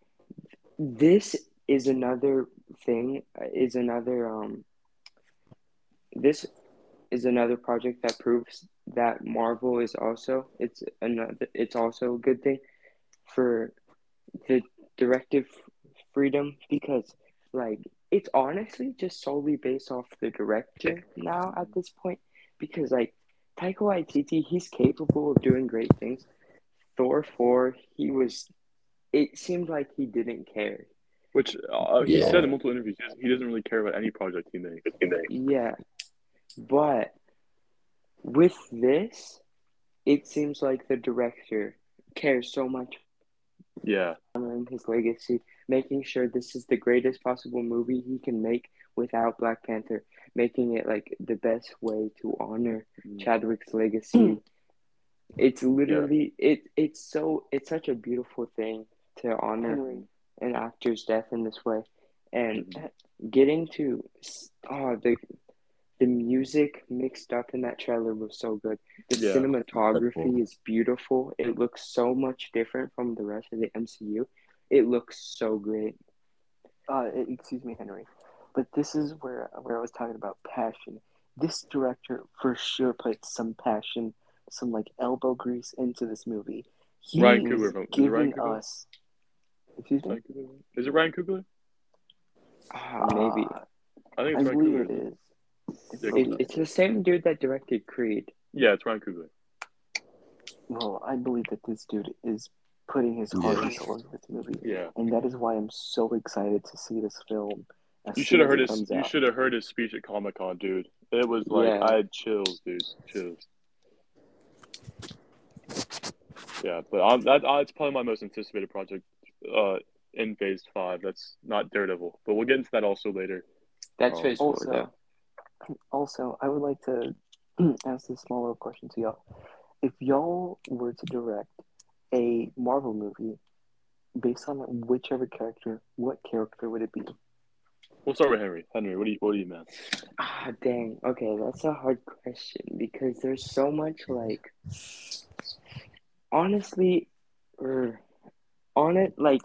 this is another thing. Is another um. This is another project that proves that Marvel is also it's another it's also a good thing for the directive freedom because like it's honestly just solely based off the director now at this point because like Taika Waititi he's capable of doing great things. Thor four he was it seemed like he didn't care. which uh, he Yeah. said in multiple interviews, he doesn't- he doesn't really care about any project he makes. Yeah. But with this, it seems like the director cares so much Yeah, honoring his legacy, making sure this is the greatest possible movie he can make without Black Panther, making it like the best way to honor Mm. Chadwick's legacy. It's literally it it's so it's such a beautiful thing to honor Henry. an actor's death in this way, and Mhm. getting to oh the the music mixed up in that trailer was so good. The Yeah. cinematography is beautiful. It looks so much different from the rest of the MCU. It looks so great. Uh, excuse me, Henry, but this is where where I was talking about passion. This director for sure put some passion, some like elbow grease into this movie. He Ryan is Coogler is it Ryan giving Coogler? us. Excuse me. Is it Ryan Coogler? Ah, maybe Uh, I think I it's Ryan believe Coogler. it is. It's Yeah, it, it's the same dude that directed Creed. Yeah, it's Ryan Coogler. well, I believe that this dude is putting his heart Yeah. and soul into this movie, Yeah, and that is why I'm so excited to see this film. You should have heard his. comes You should have heard his speech at Comic Con, dude. It was like Yeah. I had chills, dude. Chills. Yeah, but I'm, that uh, it's probably my most anticipated project uh, in Phase Five. That's not Daredevil, but we'll get into that also later. That's Oh. phase four, Also, though. also, I would like to *clears throat* ask this small little question to y'all. If y'all were to direct a Marvel movie based on whichever character, what character would it be? We'll start with Henry. Henry, what do you what do you mean? Ah, dang. Okay, that's a hard question because there's so much like, honestly, or on it, like,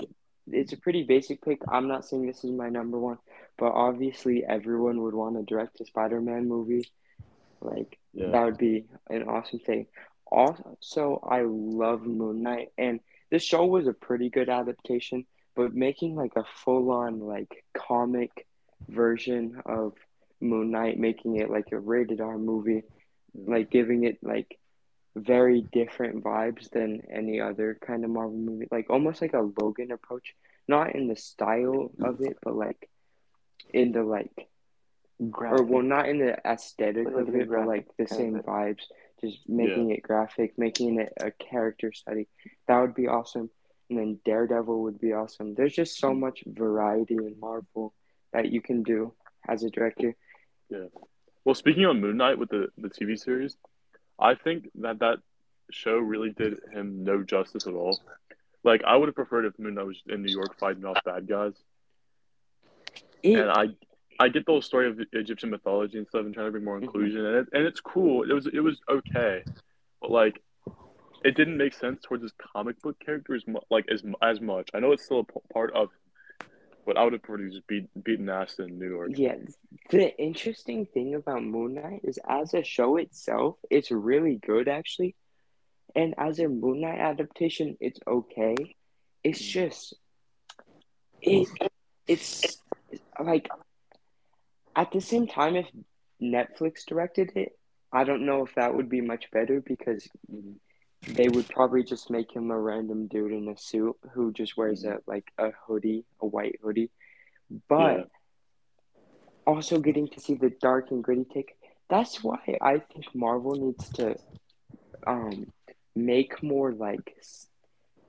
it's a pretty basic pick. I'm not saying this is my number one, but obviously everyone would want to direct a Spider-Man movie. Like, Yeah, that would be an awesome thing. Also, I love Moon Knight, and this show was a pretty good adaptation, but making like a full-on like comic version of Moon Knight, making it like a rated R movie, like giving it like very different vibes than any other kind of Marvel movie. Like almost like a Logan approach, not in the style of it, but like in the like or well, not in the aesthetic of it, but like the same vibes. Just making it graphic, making it a character study. That would be awesome. And then Daredevil would be awesome. There's just so mm-hmm. much variety in Marvel that you can do as a director. Yeah. Well, speaking on Moon Knight with the, the TV series, I think that that show really did him no justice at all. Like, I would have preferred if Moon Knight was in New York fighting off bad guys. It, And I I get the whole story of Egyptian mythology and stuff and trying to bring more Mhm. inclusion, and, it, and it's cool. It was it was okay, but like, it didn't make sense towards his comic book character as mu- like as as much. I know it's still a p- part of him, but I would have he just beat beaten ass in New York. Yeah, the interesting thing about Moon Knight is as a show itself, it's really good actually. And as a Moon Knight adaptation, it's okay. It's just it it's like at the same time if Netflix directed it, I don't know if that would be much better because they would probably just make him a random dude in a suit who just wears a like a hoodie, a white hoodie. But Yeah. also getting to see the dark and gritty take. That's why I think Marvel needs to um make more like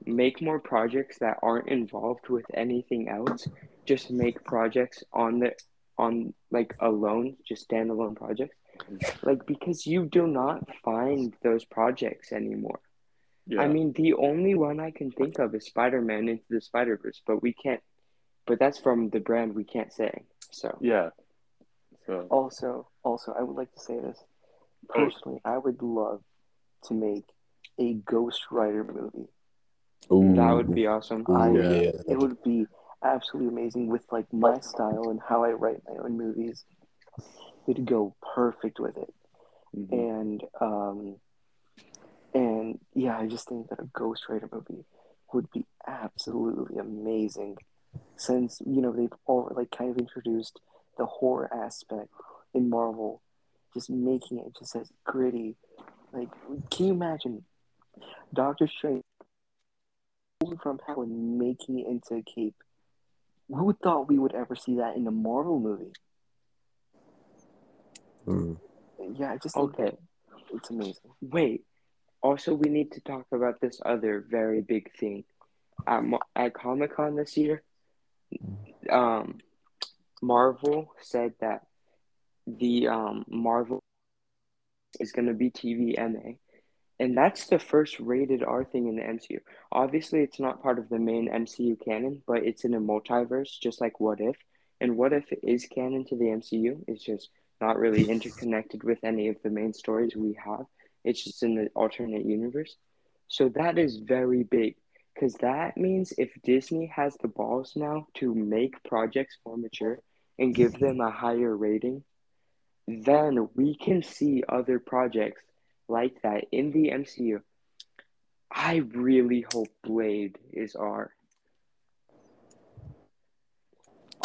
make more projects that aren't involved with anything else. Just make projects on the on like alone, just standalone projects. Like because you do not find those projects anymore. Yeah, I mean, the only one I can think of is Spider-Man into the Spider-Verse, but we can't. But that's from the brand we can't say. So yeah. So Also, also, I would like to say this. Personally, I would love to make a Ghost Rider movie. Ooh. that would be awesome. Ooh, I, yeah. It would be absolutely amazing with like my style and how I write my own movies. It'd go perfect with it. mhm. And um, and yeah, I just think that a Ghost Rider movie would be absolutely amazing. Since you know they've all like kind of introduced the horror aspect in Marvel, just making it just as gritty. Like, can you imagine Doctor Strange from hell and making it into a cape? Who thought we would ever see that in a Marvel movie? Mm. Yeah, I just think Okay. it's amazing. Wait. Also, we need to talk about this other very big thing. At, Mo- at Comic Con this year, um, Marvel said that the um, Marvel is going to be TVMA, and that's the first rated R thing in the MCU. Obviously, it's not part of the main MCU canon, but it's in a multiverse, just like What If. And What If is canon to the MCU? It's just not really interconnected with any of the main stories we have. It's just in the alternate universe. So that is very big because that means if Disney has the balls now to make projects more mature and give them a higher rating, then we can see other projects like that in the MCU. I really hope Blade is R.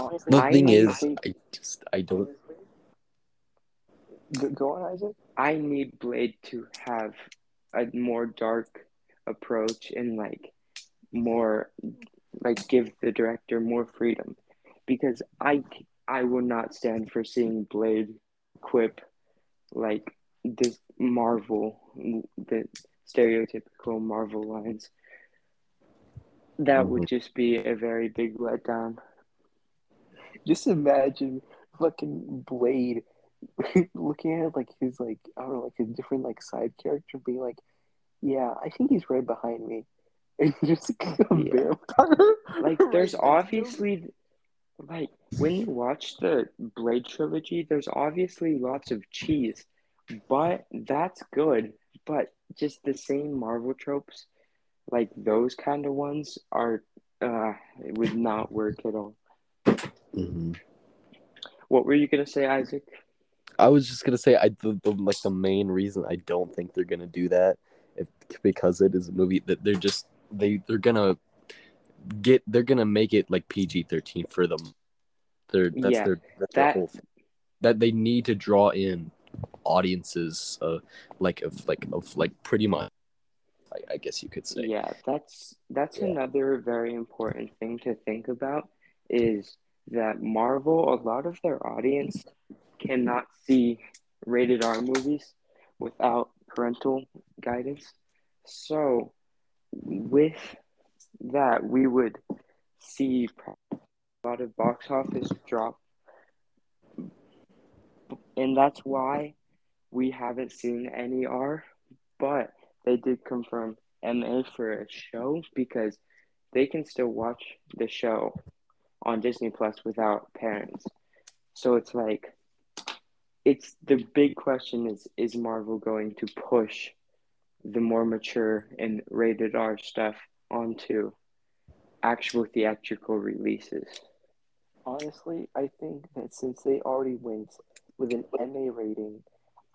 Honestly, The I thing don't is, think- I just I don't. Go, go on, Isaac. I need Blade to have a more dark approach and like more like give the director more freedom because I I will not stand for seeing Blade quip like this Marvel the stereotypical Marvel lines. That would mm-hmm. just be a very big letdown. Just imagine fucking Blade *laughs* looking at like his like I don't know like his different like side character being like, yeah, I think he's right behind me, *laughs* and just *laughs* a Yeah. vampire. Like there's next to him. obviously like when you watch the Blade trilogy, there's obviously lots of cheese, but that's good. But just the same Marvel tropes, like those kind of ones, are uh, it would not work at all. Mhm. What were you gonna say, Isaac? I was just gonna say I the, the like the main reason I don't think they're gonna do that if because it is a movie that they're just they they're gonna get they're gonna make it like PG thirteen for them. They're that's Yeah, their that's that- their whole thing. that they need to draw in audiences, uh, like of like of like pretty much, I, I guess you could say. Yeah, that's that's Yeah. another very important thing to think about is that Marvel, a lot of their audience cannot see rated R movies without parental guidance. So, with that, we would see a lot of box office drop. And that's why we haven't seen any R, but they did confirm MA for a show because they can still watch the show on Disney Plus without parents. So it's like it's the big question is is Marvel going to push the more mature and rated R stuff onto actual theatrical releases? Honestly, I think that since they already went with an MA rating,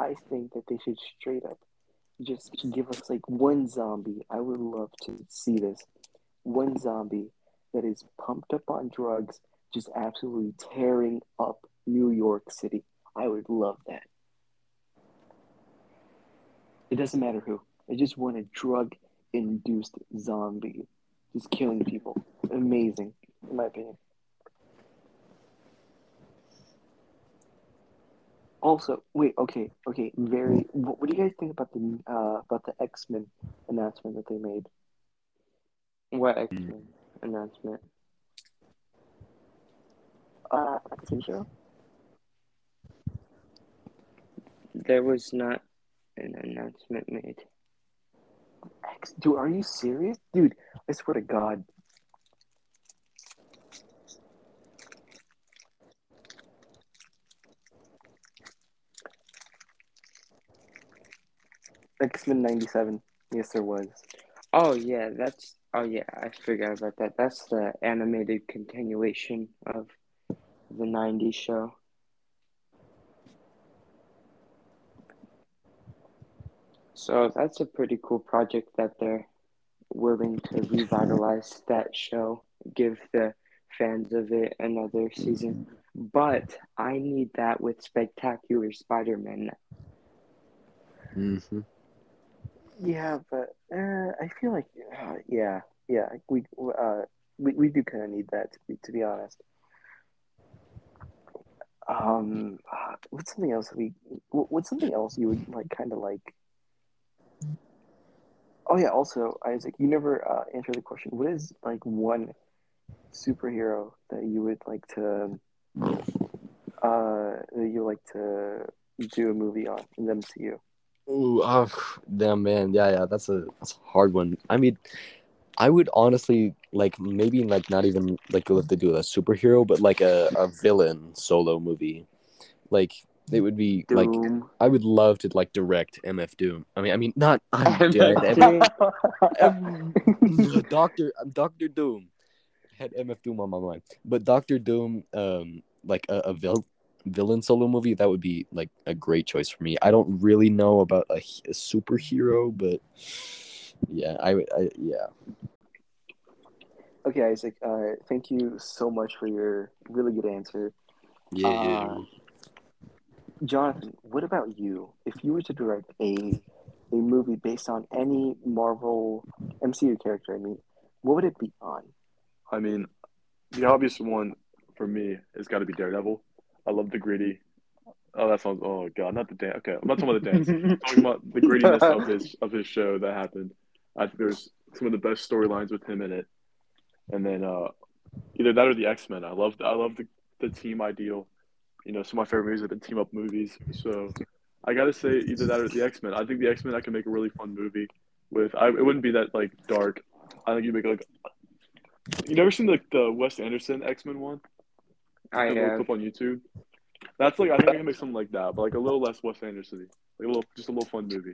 I think that they should straight up just give us like one zombie. I would love to see this. One zombie that is pumped up on drugs, just absolutely tearing up New York City. I would love that. It doesn't matter who. I just want a drug induced zombie just killing people. Amazing, in my opinion. Also, wait, okay, okay, very. What, what do you guys think about the uh about the X Men announcement that they made? What X Men announcement? Uh, TV show. There was not an announcement made. X, dude, are you serious, dude? I swear to God. X Men '97. Yes, there was. Oh yeah, that's oh yeah, I forgot about that. That's the animated continuation of the '90s show. So that's a pretty cool project that they're willing to revitalize that show, give the fans of it another season. But I need that with Spectacular Spider-Man. hmm Yeah, but uh, I feel like uh, yeah, yeah, we uh we, we do kind of need that to be to be honest. Um, what's something else we? What's something else you would like kind of like? Oh yeah, also Isaac, you never uh, answered the question. What is like one superhero that you would like to uh that you like to do a movie on in the MCU? Ooh, oh, damn man, yeah, yeah, that's a that's a hard one. I mean, I would honestly like maybe like not even like what they do a superhero, but like a, a villain solo movie. Like it would be like I would love to like direct MF Doom. I mean, I mean not I'm MF Doom. *laughs* Doctor Doctor Doom had MF Doom on my mind, but Doctor Doom, um, like a, a vil- villain solo movie, that would be like a great choice for me. I don't really know about a, a superhero, but yeah, I I, yeah. Okay, Isaac. Uh, thank you so much for your really good answer. Yeah, Uh, Jonathan, what about you? If you were to direct a a movie based on any Marvel MCU character, I mean, what would it be on? I mean, the obvious one for me has got to be Daredevil. I love the gritty. Oh, that sounds. Oh god, not the dance. Okay, I'm not talking about the dance. I'm *laughs* talking about the grittiness of his of his show that happened. I think there's some of the best storylines with him in it. And then uh, either that or the X Men. I love I love the the team ideal. You know, some of my favorite movies have been team up movies. So I gotta say either that or the X Men. I think the X Men I can make a really fun movie with. I it wouldn't be that like dark. I think you make like. You never seen like the Wes Anderson X Men one? I have. clip on YouTube. That's like I think I can make something like that, but like a little less Wes Anderson, City. like a little just a little fun movie.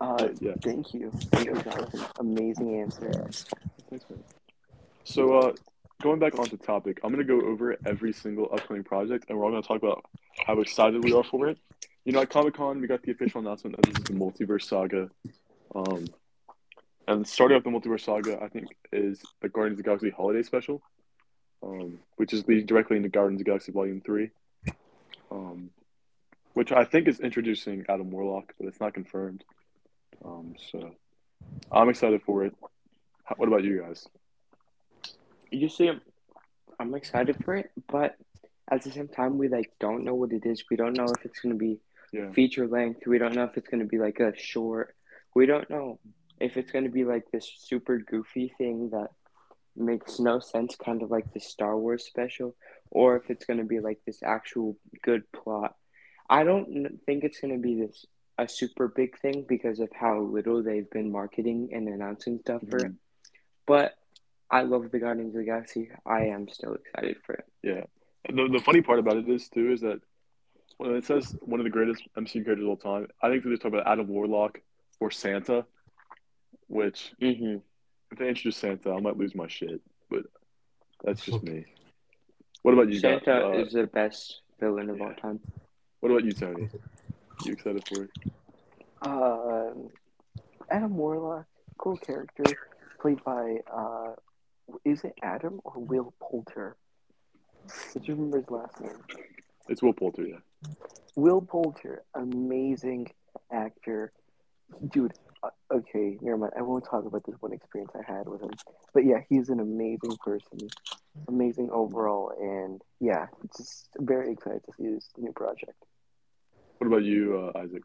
Uh, Uh, yeah. Thank you, thank you, Jonathan. Amazing answer. Thanks, man. So uh, going back onto the topic, I'm gonna go over every single upcoming project, and we're all gonna talk about how excited we are for it. You know, at Comic Con, we got the official announcement that this is the Multiverse Saga. Um, and starting off the Multiverse Saga, I think, is the Guardians of the Galaxy Holiday Special, um, which is leading directly into Guardians of the Galaxy Volume Three. um, which I think is introducing Adam Warlock, but it's not confirmed. Um, so I'm excited for it. How, what about you guys? You see, I'm, I'm excited for it, but at the same time, we like don't know what it is. We don't know if it's gonna be Yeah, feature length. We don't know if it's gonna be like a short. We don't know if it's gonna be like this super goofy thing that makes no sense, kind of like the Star Wars special, or if it's gonna be like this actual good plot. I don't think it's gonna be this a super big thing because of how little they've been marketing and announcing stuff for it. But I love the Guardians of the Galaxy. I am still excited for it. yeah. The, the funny part about it is too is that when it says one of the greatest MCU characters of all time, I think they're just talking about Adam Warlock or Santa, which hmm if they introduce Santa, I might lose my shit. But that's just *laughs* me. What about you? guys? Santa Uh, is the best villain of all time. What about you, Tony? You excited for it? Um, Adam Warlock, cool character, played by uh, is it Adam or Will Poulter? Did you remember his last name? It's Will Poulter, yeah. Will Poulter, amazing actor, dude. Uh, okay, never mind. I won't talk about this one experience I had with him, but yeah, he's an amazing person, amazing overall, and yeah, just very excited to see this new project. What about you, uh, Isaac?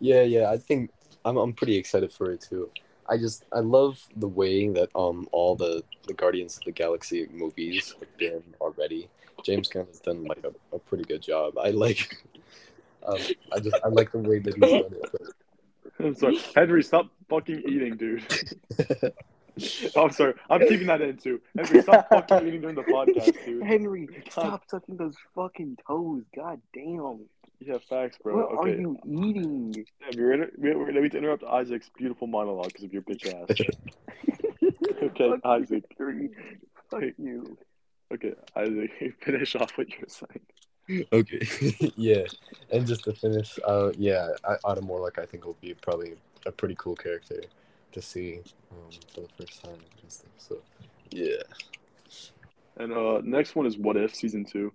Yeah, yeah, I think I'm I'm pretty excited for it too. I just I love the way that um all the the Guardians of the Galaxy movies have been already. James Gunn has done like a, a pretty good job. I like *laughs* um I just I like the way that he's done it. But I'm sorry, Henry. Stop fucking eating, dude. *laughs* Oh, I'm sorry. I'm keeping that in too. Henry, stop fucking eating during the podcast, dude. Henry, stop sucking those fucking toes. God damn. Yeah, facts, bro. What are okay. you eating? Damn, you're inter- we we need to interrupt Isaac's beautiful monologue because of your bitch ass. *laughs* okay, Isaac. Fuck you. Okay, Isaac, *laughs* finish off what you were saying. Okay, *laughs* yeah, and just to finish, uh, yeah, I, Adam Warlock I think will be probably a pretty cool character to see um, for the first time. So yeah, And uh, next one is What If season two,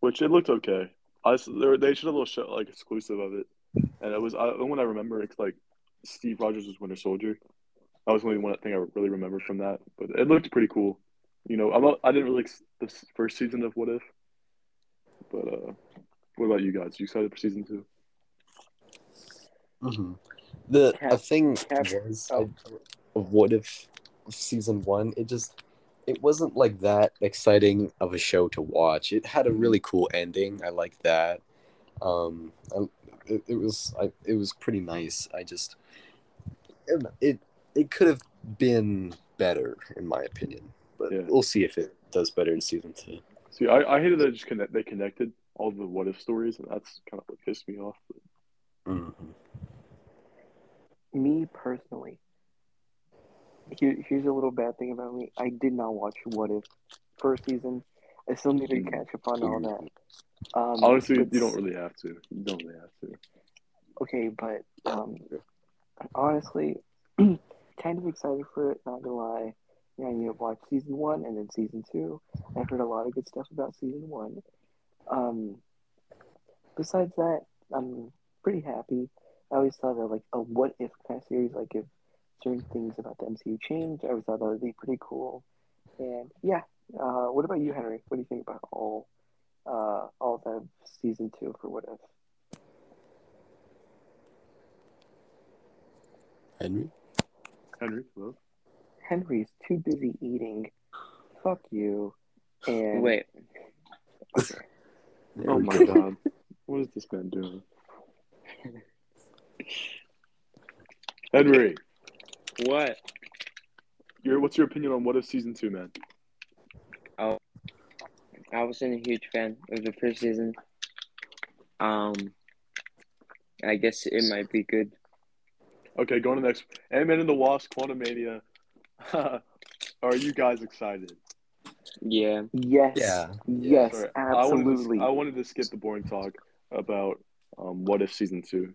which it looked okay. I they, showed a little show like exclusive of it, and it was I, the one I remember. It's like Steve Rogers was Winter Soldier. That was the only one thing I really remember from that, but it looked pretty cool. You know, I'm I didn't really the first season of What If, but uh, what about you guys? You excited for season two? Mm-hmm. The Cap- a thing Cap- was oh. Of what if season one it just it wasn't like that exciting of a show to watch. It had a really cool ending. I like that. Um, I, it, it was I, it was pretty nice. I just it it, it could have been better in my opinion, but Yeah. we'll see if it does better in season two. See, I, I hated that it just connect, they connected all the What If stories, and that's kind of what pissed me off. Mm-hmm. Me personally, here, here's a little bad thing about me. I did not watch What If first season. I still need to Mm. catch up on all that. Um, Honestly, but you don't really have to. You don't really have to. Okay, but um, honestly, *clears throat* kind of excited for it. Not gonna lie. Yeah, I need to season one and then season two. I've heard a lot of good stuff about season one. Um, besides that, I'm pretty happy. I always thought that like a what if kind of series, like if certain things about the MCU changed, I always thought that would be pretty cool. And yeah, uh, what about you, Henry? What do you think about all, uh, all the season two for what if? Henry. Henry, hello? Henry's too busy eating. Fuck you. And Wait, *laughs* There Oh my god. *laughs* What is this man doing? Henry, what? your what's your opinion on what if season two, man? Oh I wasn't a huge fan of the first season. Um, I guess it might be good. Okay, going to the next Ant Man and the Wasp, Quantumania. Are you guys excited? Yeah. yes, Yeah. yes, Sorry, absolutely. I wanted, to, I wanted to skip the boring talk about um, what if season two,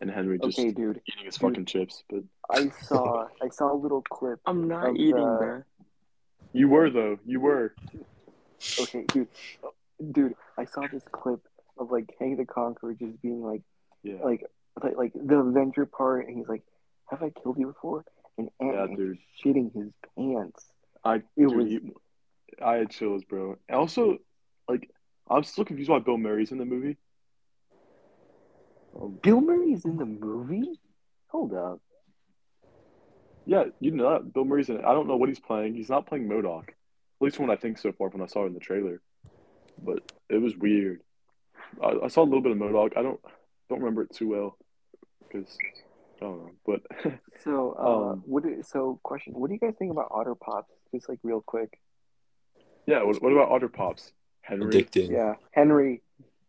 and Henry just okay, dude. eating his fucking chips. But I saw I saw a little clip. I'm not Of eating, the- bro. you were though. You were. Okay, dude, dude. I saw this clip of like Kang the Conqueror just being like Yeah, like like, like the Avenger part, and he's like, "Have I killed you before?" And Ant Yeah, dude. shitting his pants. I It dude, was he- I had chills, bro. And also, like, I'm still confused why Bill Murray's in the movie. Um, Bill Murray's in the movie. Hold up. yeah, you know that Bill Murray's in it. I don't know what he's playing. He's not playing MODOK. At least one I think so far when I saw it in the trailer. But it was weird. I, I saw a little bit of MODOK. I don't don't remember it too well because I don't know. But *laughs* So, uh, Um, what? Do, so, question: What do you guys think about Otter Pops? Just like real quick. yeah, what, what about Otter Pops? Henry. Addicting. Yeah, Henry.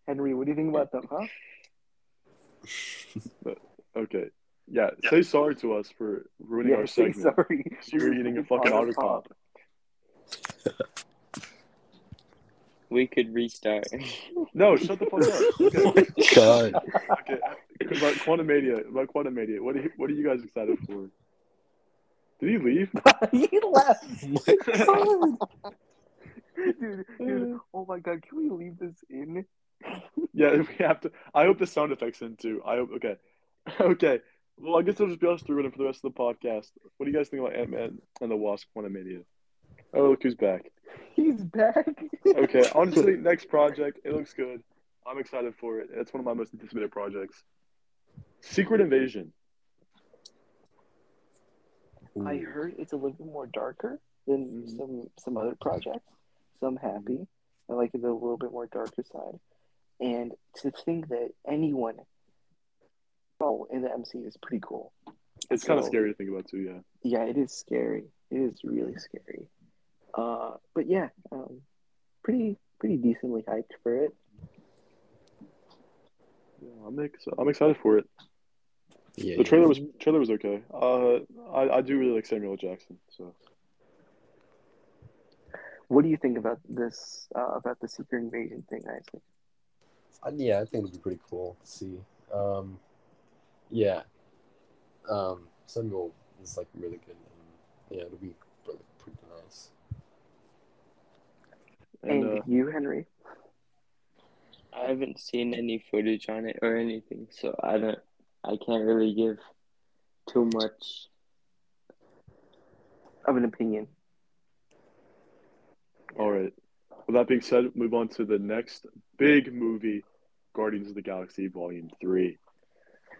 Henry, what do you think about them? Huh? *laughs* Okay. Yeah, say sorry to us for ruining yeah, our say segment. sorry. You're eating a *laughs* fucking Otter Pop. We could restart. No, shut the fuck up. Okay. *laughs* Oh god. okay. About Quantumania. about Quantumania. what are you, what are you guys excited for? Did he leave? *laughs* he left. Oh dude, dude, oh my god, can we leave this in? Yeah, we have to. I hope the sound effects in too. I hope. Okay, *laughs* okay. Well, I guess it'll just be us three running for the rest of the podcast. What do you guys think about Ant Man and the Wasp: Quantumania? Oh, look who's back. He's back. Okay, *laughs* honestly, next project. It looks good. I'm excited for it. It's one of my most anticipated projects. Secret Invasion. I heard it's a little bit more darker than Mhm. some some other projects. So I'm happy. I like it a little bit more darker side. And to think that anyone oh in the MC is pretty cool. It's kind of scary to think about too. Yeah. Yeah, it is scary. It is really scary. Uh, but yeah, um, pretty pretty decently hyped for it. yeah I'm ex- I'm excited for it. Yeah. The trailer was trailer was okay. Uh, I I do really like Samuel Jackson. So What do you think about this uh, about the secret invasion thing, Isaac? I, yeah, I think it'd be pretty cool to see. Um, yeah. Um, Samuel is like really good. And, yeah, it'll be really pretty nice. And, And uh, you, Henry? I haven't seen any footage on it or anything, so I don't. I can't really give too much. Of an opinion. all right. With that being said, move on to the next big movie, Guardians of the Galaxy Volume Three.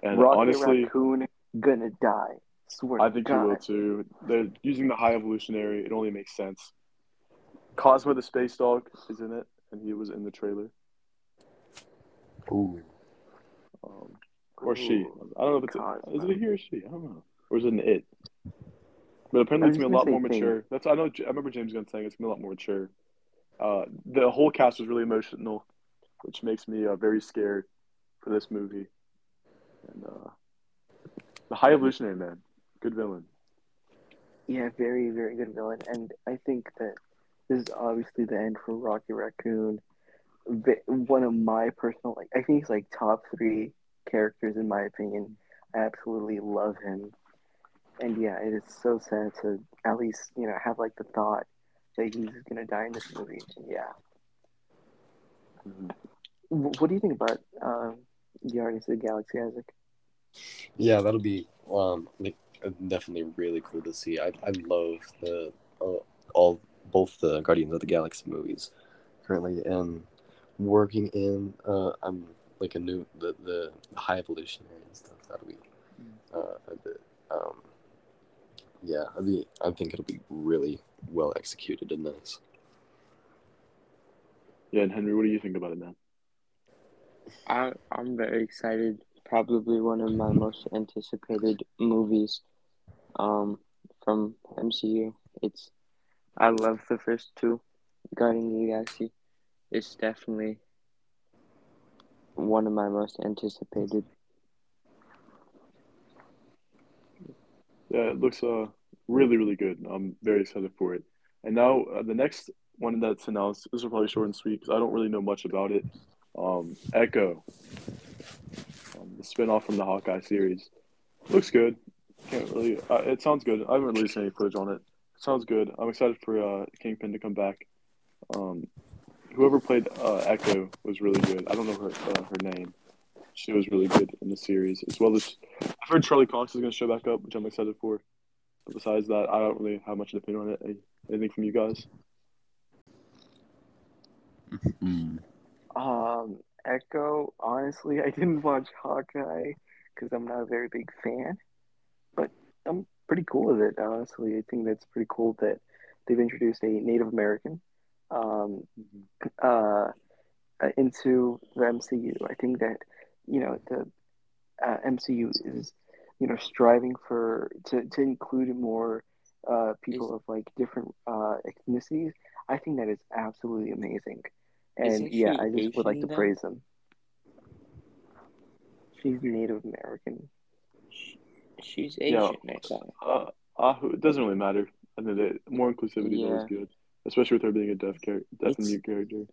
And Rocket honestly, Raccoon gonna die. Swear I think you God. will too. They're using the High Evolutionary. It only makes sense. Cosmo the Space Dog is in it, and he was in the trailer. Ooh. Um, or she. I don't know if it's a, Cosmo. is it a he or she? I don't know. Or is it an it? But apparently it's gonna be a lot more say thing. mature. That's I know. I remember James Gunn saying it's gonna be a lot more mature. Uh, the whole cast was really emotional, which makes me uh, very scared for this movie. And uh, the High Evolutionary man, good villain. Yeah, very, very good villain. And I think that this is obviously the end for Rocky Raccoon. One of my personal, like, I think he's like top three characters in my opinion. I absolutely love him. And yeah, it is so sad to at least, you know, have like the thought that he's going to die in this movie. Yeah. Mhm. What do you think about um, Guardians of the Galaxy, Isaac? Yeah, that'll be um definitely really cool to see. I I love the uh, all both the Guardians of the Galaxy movies currently, and working in uh I'm like a new the the High Evolutionary and stuff. That'll be uh a bit um yeah. I be I think it'll be really well executed and nice. Yeah, and Henry, what do you think about it, man? I I'm very excited. Probably one of my most anticipated movies, um, from MCU. It's I love the first two, Guardians of the Galaxy. It's definitely one of my most anticipated. Yeah, it looks uh really really good. I'm very excited for it. And now uh, the next one that's announced. This will probably short and sweet because I don't really know much about it. Um, Echo, um, the spinoff from the Hawkeye series, looks good. Can't really. Uh, it sounds good. I haven't released any footage on it. Sounds good. I'm excited for uh, Kingpin to come back. Um, whoever played uh, Echo was really good. I don't know her uh, her name. She was really good in the series, as well as I've heard Charlie Cox is going to show back up, which I'm excited for. But besides that, I don't really have much opinion on it. Anything from you guys? Um, Echo. Honestly, I didn't watch Hawkeye because I'm not a very big fan, but I'm pretty cool with it. Honestly, I think that's pretty cool that they've introduced a Native American um, uh, uh, into the MCU. I think that you know the uh, MCU is you know striving for to to include more uh, people of like different uh, ethnicities. I think that is absolutely amazing, and yeah, I just would like to praise them. She's Native American. She's Yeah. Asian, I thought. Uh, uh, it doesn't really matter. I mean, more inclusivity is always good, especially with her being a deaf char- deaf and mute character.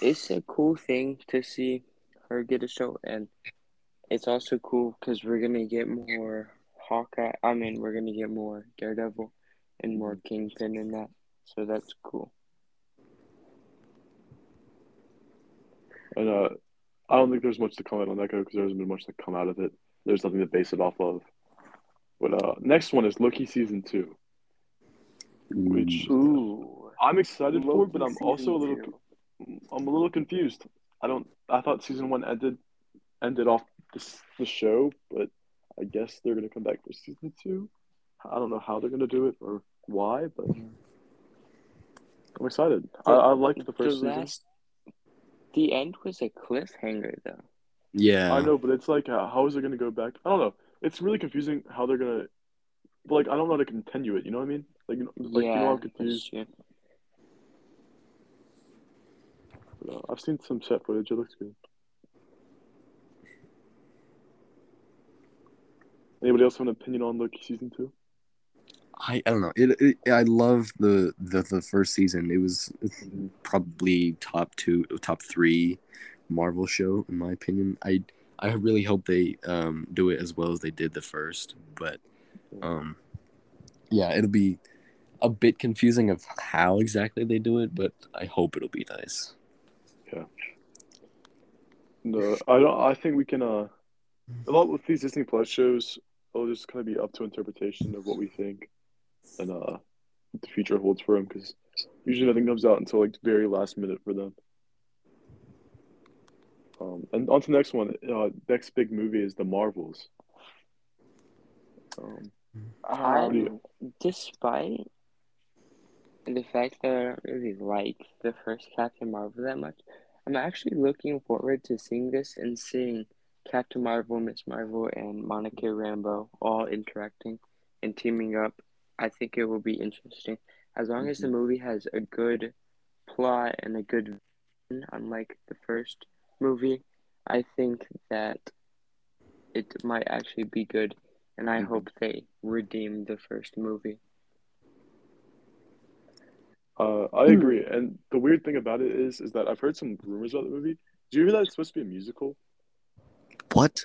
It's a cool thing to see her get a show, and it's also cool because we're gonna get more Hawkeye. I mean, we're gonna get more Daredevil and more Kingpin in that, so that's cool. And uh, I don't think there's much to comment on Echo because there hasn't been much to come out of it. There's nothing to base it off of. But uh, next one is Loki season two, which Ooh, I'm excited for, but I'm also a little season I'm a little confused. I don't. I thought season one ended ended off this the show, but I guess they're gonna come back for season two. I don't know how they're gonna do it or why, but I'm excited. I, I liked the first season. last, the end was a cliffhanger, though. Yeah. I know, but it's like, uh, how is it gonna go back? I don't know. It's really confusing how they're gonna. But like, I don't know how to continue it. You know what I mean? Like, like yeah, you know, I'm that's confused. true. But, uh, I've seen some set footage. It looks good. Anybody else have an opinion on Loki season two? I, I don't know. It, it I love the, the the first season. It was probably top two, top three Marvel show in my opinion. I I really hope they um do it as well as they did the first, but um yeah, it'll be a bit confusing of how exactly they do it, but I hope it'll be nice. Yeah. No, I don't. I think we can. Uh, a lot with these Disney Plus shows, it'll just kind of be up to interpretation of what we think, and uh, the future holds for them. Because usually nothing comes out until like very last minute for them. Um, and on to the next one. Uh, next big movie is the Marvels. Um, Um, despite the fact that I don't really like the first Captain Marvel that much, I'm actually looking forward to seeing this and seeing Captain Marvel, Miss Marvel, and Monica Rambeau all interacting and teaming up. I think it will be interesting. As long as the movie has a good plot and a good vision, unlike the first movie, I think that it might actually be good. And I Mhm. hope they redeem the first movie. uh, I agree. And the weird thing about it is, is that I've heard some rumors about the movie. Do you hear that it's supposed to be a musical? What?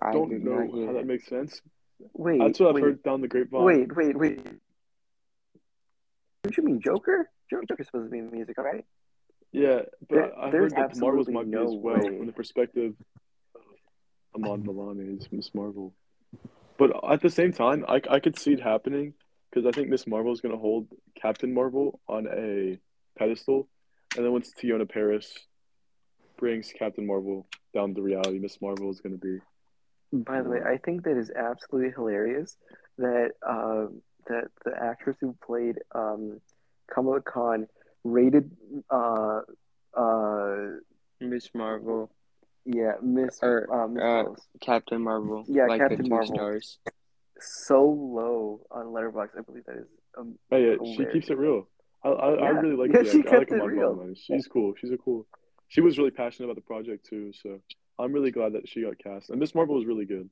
I don't did know not hear how that makes sense. wait, That's what I've wait, heard down the grapevine. wait, wait, wait. Don't you mean Joker? Jo- Joker's supposed to be in the music, right? Yeah, but There- I heard that Marvels might no as well way. from the perspective of Iman Vellani as Miss Marvel. But at the same time, I, I could see it happening because I think Miss Marvel is going to hold Captain Marvel on a pedestal, and then once Teyonah Parris brings Captain Marvel down to reality, Miss Marvel is going to be. By the way, I think that is absolutely hilarious that um, that the actress who played um, Kamala Khan rated uh, uh, Miss Marvel yeah Miss Or, uh, Miss uh, Captain Marvel. Yeah, like Captain the two Marvel. stars. so low on Letterboxd. I believe that is um, Hey, yeah, she keeps it real. I I, I really like Yeah, the she actor. I like it Amon real. Milani. She's cool. She's a cool. She was really passionate about the project too, so I'm really glad that she got cast. And Miss Marvel was really good.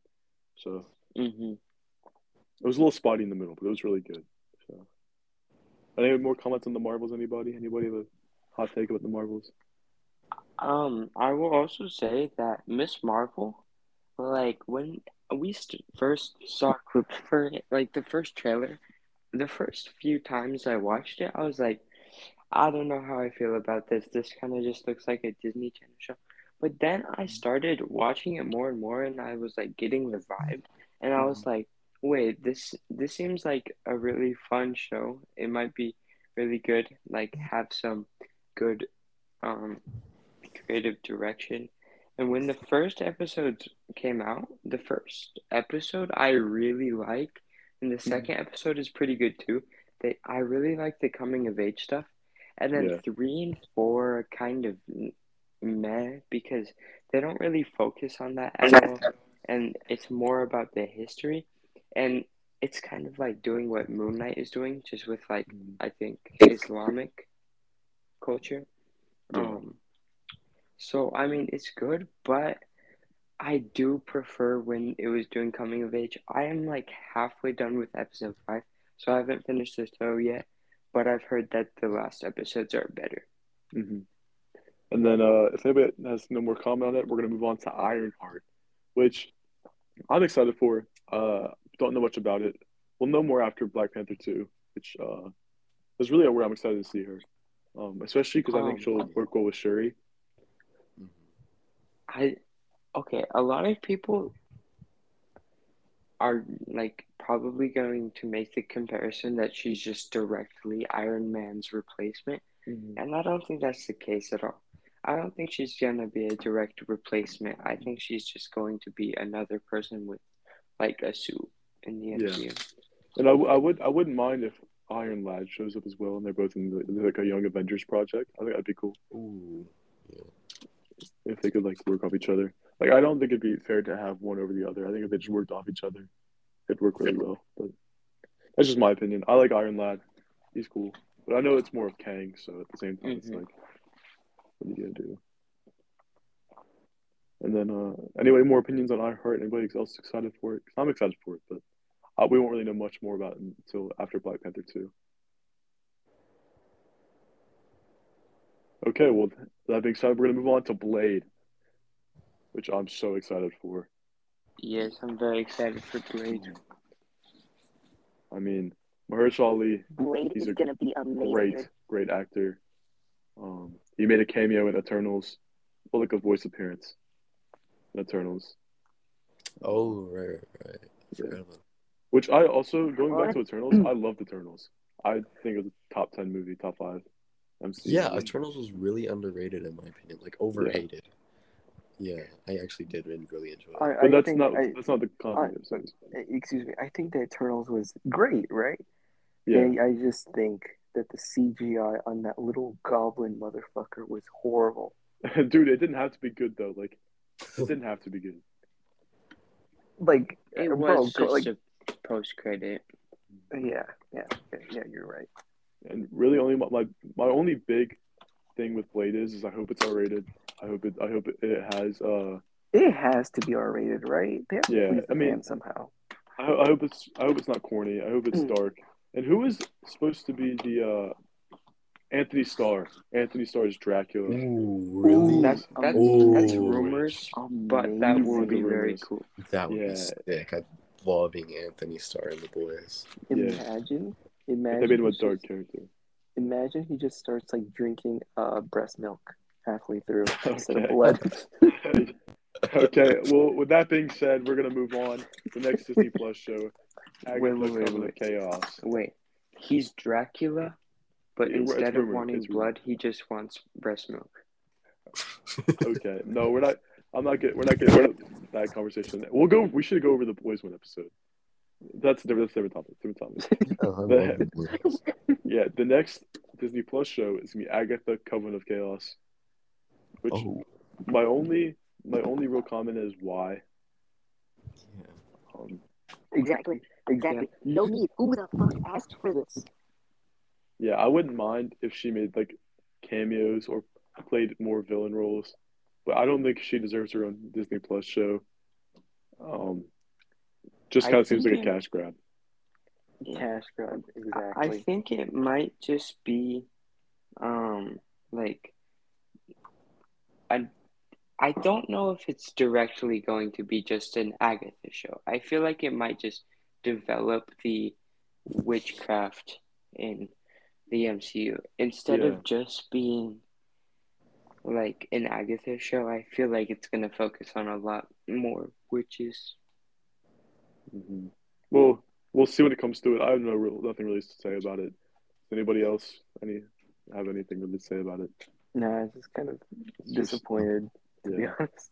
So hmm it was a little spotty in the middle, but it was really good. Any more comments on the Marvels? Anybody? Anybody have a hot take about the Marvels? Um, I will also say that Miss Marvel, like when we st- first saw clips for it, like the first trailer, the first few times I watched it, I was like, I don't know how I feel about this. This kind of just looks like a Disney Channel show. But then I started watching it more and more, and I was like getting the vibe, and I was like, wait, this this seems like a really fun show. It might be really good. Like have some good, um, creative direction. And when the first episodes came out, the first episode I really liked, and the second episode is pretty good too. They I really like the coming of age stuff, and then Yeah. three and four are kind of meh because they don't really focus on that at *laughs* all, and it's more about the history, and it's kind of like doing what Moon Knight is doing, just with like Mm. I think Islamic culture. Yeah. Um, so I mean, it's good, but I do prefer when it was doing coming of age. I am like halfway done with episode five, so I haven't finished the show yet, but I've heard that the last episodes are better. hmm And then, uh, if anybody has no more comment on it, we're gonna move on to Ironheart, which I'm excited for. Uh, don't know much about it. We'll know more after Black Panther two, which uh, is really where I'm excited to see her. Um, especially because I think Um, she'll work well with Shuri. I okay, a lot of people are like probably going to make the comparison that she's just directly Iron Man's replacement. And I don't think that's the case at all. I don't think she's gonna be a direct replacement. I think she's just going to be another person with like a suit in the Yeah. MCU. And I, w- I would I wouldn't mind if Iron Lad shows up as well, and they're both in the, like a Young Avengers project. I think that'd be cool Ooh. if they could like work off each other. Like I don't think it'd be fair to have one over the other. I think if they just worked off each other, it'd work really well. But that's just my opinion. I like Iron Lad. He's cool, but I know it's more of Kang. So at the same time, it's Mhm. like, what are you gonna do? And then, uh, anyway, more opinions on Ironheart. Anybody else excited for it? 'Cause I'm excited for it, but uh, we won't really know much more about it until after Black Panther 2. Okay, well, that being said, we're going to move on to Blade, which I'm so excited for. Yes, I'm very excited for Blade. I mean, Mahershala Ali, Blade He's is a gonna be amazing. great, great actor. Um, he made a cameo in Eternals, well, like a voice appearance in Eternals, Oh right, right, right. Yeah. Forgot about which I also, going back to Eternals, *clears throat* I loved Eternals. I think it was a top 10 movie, top 5 MCU. Yeah, movie. Eternals was really underrated in my opinion, like overrated. Yeah, I actually did really really enjoy it. I, But that's not I, that's not the content of I- excuse me. I think the Eternals was great, right? Yeah, I, I just think that the CGI on that little goblin motherfucker was horrible. *laughs* dude, it didn't have to be good though. Like, it didn't have to be good. Like, It was go- just like, a post credit. yeah, yeah, yeah, yeah, you're right. And really, only my, my my only big thing with Blade is is I hope it's R rated. I hope it I hope it, it has uh It has to be R rated, right? They have Yeah, please I mean- somehow. I, I hope it's I hope it's not corny. I hope it's Mm. dark. And who is supposed to be the uh Anthony Starr? Anthony Starr Starr's Dracula. Ooh, really? That's that's Ooh. that's rumors, but that would Amazing. be very cool. That would Yeah. be sick. I love being Anthony Starr in the boys. Imagine, If imagine. they made him a he dark just- character. Imagine he just starts like drinking uh breast milk halfway through *laughs* instead of Okay. blood. *laughs* okay. Well, with that being said, we're gonna move on to the next Disney *laughs* Plus show. Agatha Wait, wait, wait, Coven wait. Chaos. Wait, he's Dracula, but Yeah, it's instead of wanting it's rumored. blood, he just wants breast milk. Okay. No, we're not. I'm not getting. We're not getting into that conversation. We'll go. We should go over the boys one episode. That's a different. That's a different topic. Different topic. *laughs* The- love the boys. *laughs* Yeah. The next Disney Plus show is gonna be Agatha Coven of Chaos. Which Oh, my only my only real comment is why. yeah. Um, Exactly. Exactly. No need. Who the fuck asked for this? yeah, I wouldn't mind if she made like cameos or played more villain roles, but I don't think she deserves her own Disney Plus show. Um, just kind of seems like a cash grab. Cash grab, I- exactly. I think it might just be, um, like, I, I don't know if it's directly going to be just an Agatha show. I feel like it might just develop the witchcraft in the MCU instead Yeah. of just being like an Agatha show. I feel like it's gonna focus on a lot more witches. hmm Well, we'll see when it comes to it. I have no real, nothing really to say about it. Anybody else any have anything really to say about it? No, nah, it's just kind of It's just- disappointed to be honest.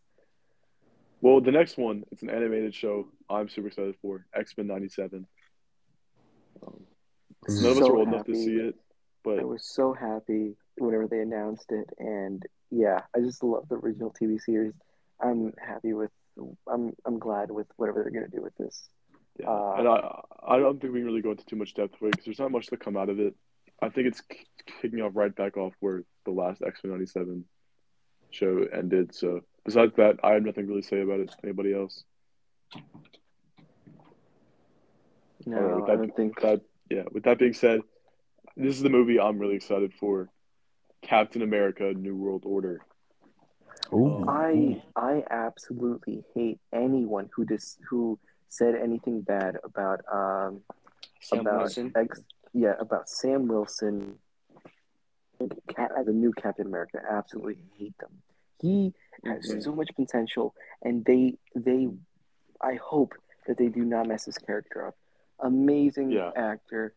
Well, the next one, it's an animated show. I'm super excited for X Men '97. Um, none of us So are old enough to see it, but I was so happy whenever they announced it, and yeah, I just love the original TV series. I'm happy with. I'm I'm glad with whatever they're gonna do with this. Yeah, Uh, and I I don't think we can really go into too much depth with it because there's not much to come out of it. I think it's kicking off right back off where the last X Men '97 show ended. So besides that, I have nothing really to say about it. Anybody else? No, right, with I don't think. that, yeah. With that being said, this is the movie I'm really excited for. Captain America: New World Order. Ooh. I I absolutely hate anyone who dis who said anything bad about um Sam about Wilson. ex yeah about Sam Wilson Cap, as a new Captain America. Absolutely hate them. He has Mhm. so much potential, and they they I hope that they do not mess his character up. Amazing Yeah. actor,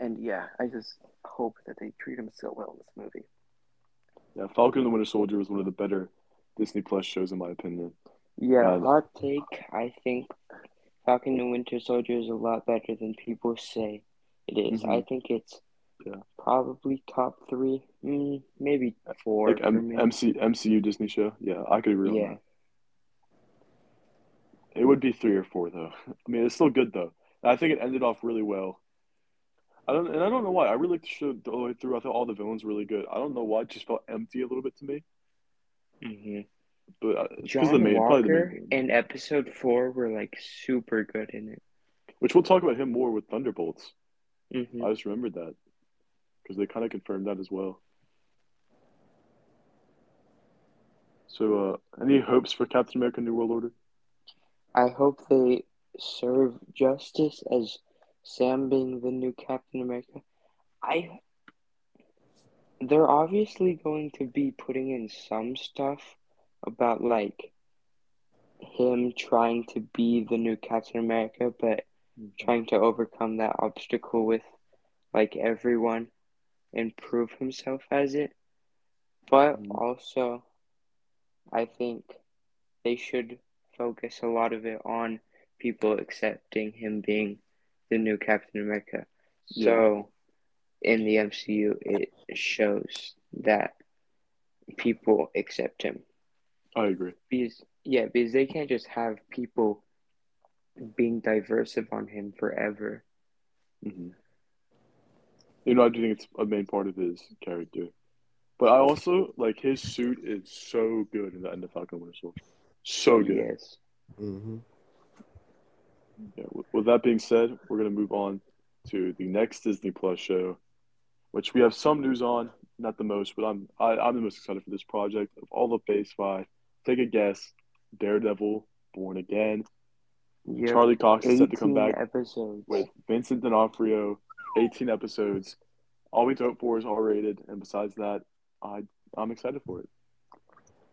and yeah, I just hope that they treat him so well in this movie. Yeah, Falcon and the Winter Soldier was one of the better Disney Plus shows in my opinion. Yeah, Um, hot take. I think Falcon and Winter Soldier is a lot better than people say it is. Mhm. I think it's Yeah. probably top three, mm, maybe four Like M- MC MCU Disney show. Yeah, I could agree yeah, that. It would be three or four though. *laughs* I mean, it's still good though. I think it ended off really well. I don't, and I don't know why. I really liked the show the whole way through. I thought all the villains were really good. I don't know why. It just felt empty a little bit to me. hmm But uh, John the main, probably the Walker main, and Episode Four were like super good in it. which we'll talk about him more with Thunderbolts. hmm I just remembered that because they kind of confirmed that as well. So, uh, any hopes for Captain America: New World Order? I hope they serve justice as Sam being the new Captain America. I they're obviously going to be putting in some stuff about like him trying to be the new Captain America, but trying to overcome that obstacle with like everyone and prove himself as it. But Mhm. also, I think they should focus a lot of it on people accepting him being the new Captain America. So, in the MCU, it shows that people accept him. I agree. Because, yeah, because they can't just have people being diverse on him forever. hmm You know, I do think it's a main part of his character. But I also like his suit is so good in the end of Falcon Winter Soldier. So good. Yes. Mm-hmm. Yeah, with, with that being said, we're gonna move on to the next Disney Plus show, which we have some news on, not the most, but I'm I, I'm the most excited for this project of all the Phase Five. Take a guess: Daredevil, Born Again. Yep. Charlie Cox is set to come back episodes. with Vincent D'Onofrio, 18 episodes. All we hope for is R rated, and besides that, I I'm excited for it.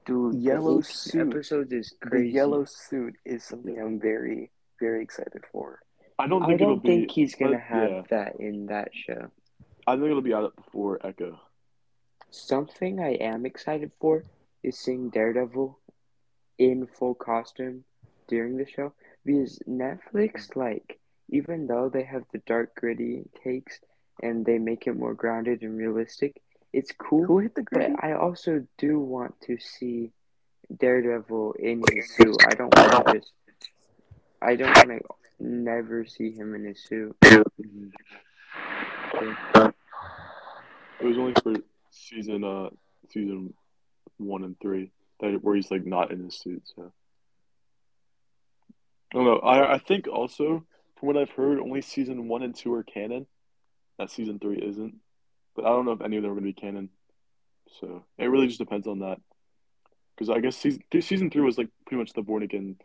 Dude, Yellow suit. episodes is The yellow suit is something I'm very very excited for. I don't I think it'll don't be. he's gonna but, have yeah. that in that show. I think it'll be out before Echo. Something I am excited for is seeing Daredevil in full costume during the show because Netflix, like, even though they have the dark, gritty takes and they make it more grounded and realistic, it's cool. Who hit the But? I also do want to see Daredevil in his suit. I don't want to just. I don't want to never see him in his suit. It was only for season uh season one and three that where he's like not in his suit. So I don't know. I I think also from what I've heard, only season one and two are canon. That season three isn't. But I don't know if any of them are going to be canon. So it really just depends on that. Because I guess season season three was like pretty much the Born Again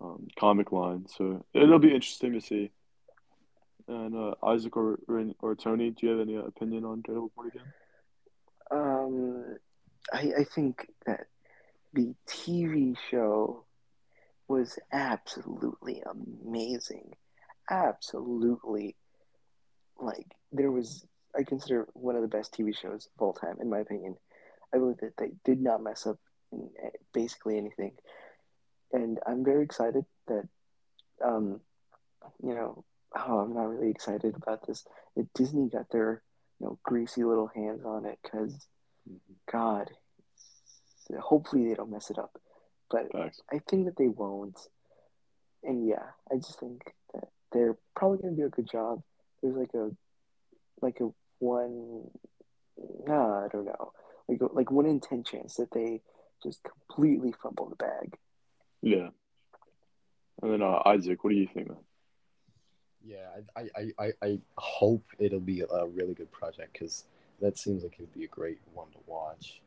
um, comic line. So it'll be interesting to see. And uh, Isaac or, or or Tony, do you have any opinion on Daredevil Born Again? Um, I I think that the TV show was absolutely amazing. Absolutely, like there was. I consider one of the best TV shows of all time, in my opinion. I believe that they did not mess up eh, basically anything, and I'm very excited that, um, you know, oh, I'm not really excited about this. That Disney got their, you know, greasy little hands on it because, God, hopefully they don't mess it up. But. I think that they won't. And yeah, I just think that they're probably gonna do a good job. There's like a, like a one, nah, I don't know, like like one in ten chance that they just completely fumble the bag. Yeah. And then uh, Isaac, what do you think? Man? Yeah, I, I, I, I- hope it'll be a really good project because that seems like it'd be a great one to watch,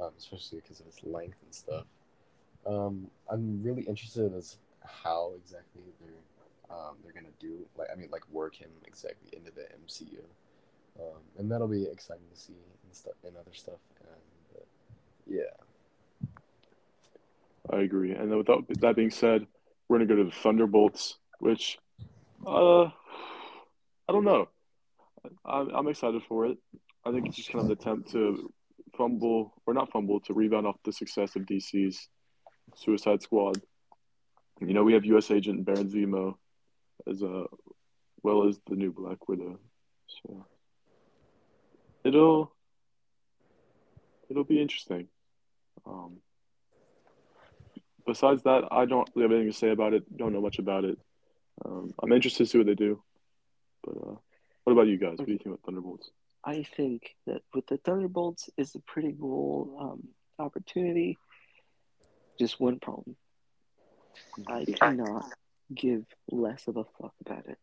um, especially because of its length and stuff. Um, I'm really interested as how exactly they're um, they're gonna do like I mean like work him exactly into the MCU, um, and that'll be exciting to see and stuff and other stuff. And uh, yeah, I agree. And then without that being said, we're gonna go to the Thunderbolts, which, uh, I don't know. I'm I'm excited for it. I think it's just kind of an attempt to fumble or not fumble to rebound off the success of DC's Suicide Squad. You know, we have U.S. Agent Baron Zemo as uh, well as the new Black Widow. So it'll it'll be interesting. Um, besides that, I don't really have anything to say about it. Don't know much about it. Um, I'm interested to see what they do. But uh, what about you guys? What do you think about Thunderbolts? I think that with the Thunderbolts is a pretty cool um, opportunity. Just one problem. I cannot give less of a fuck about it.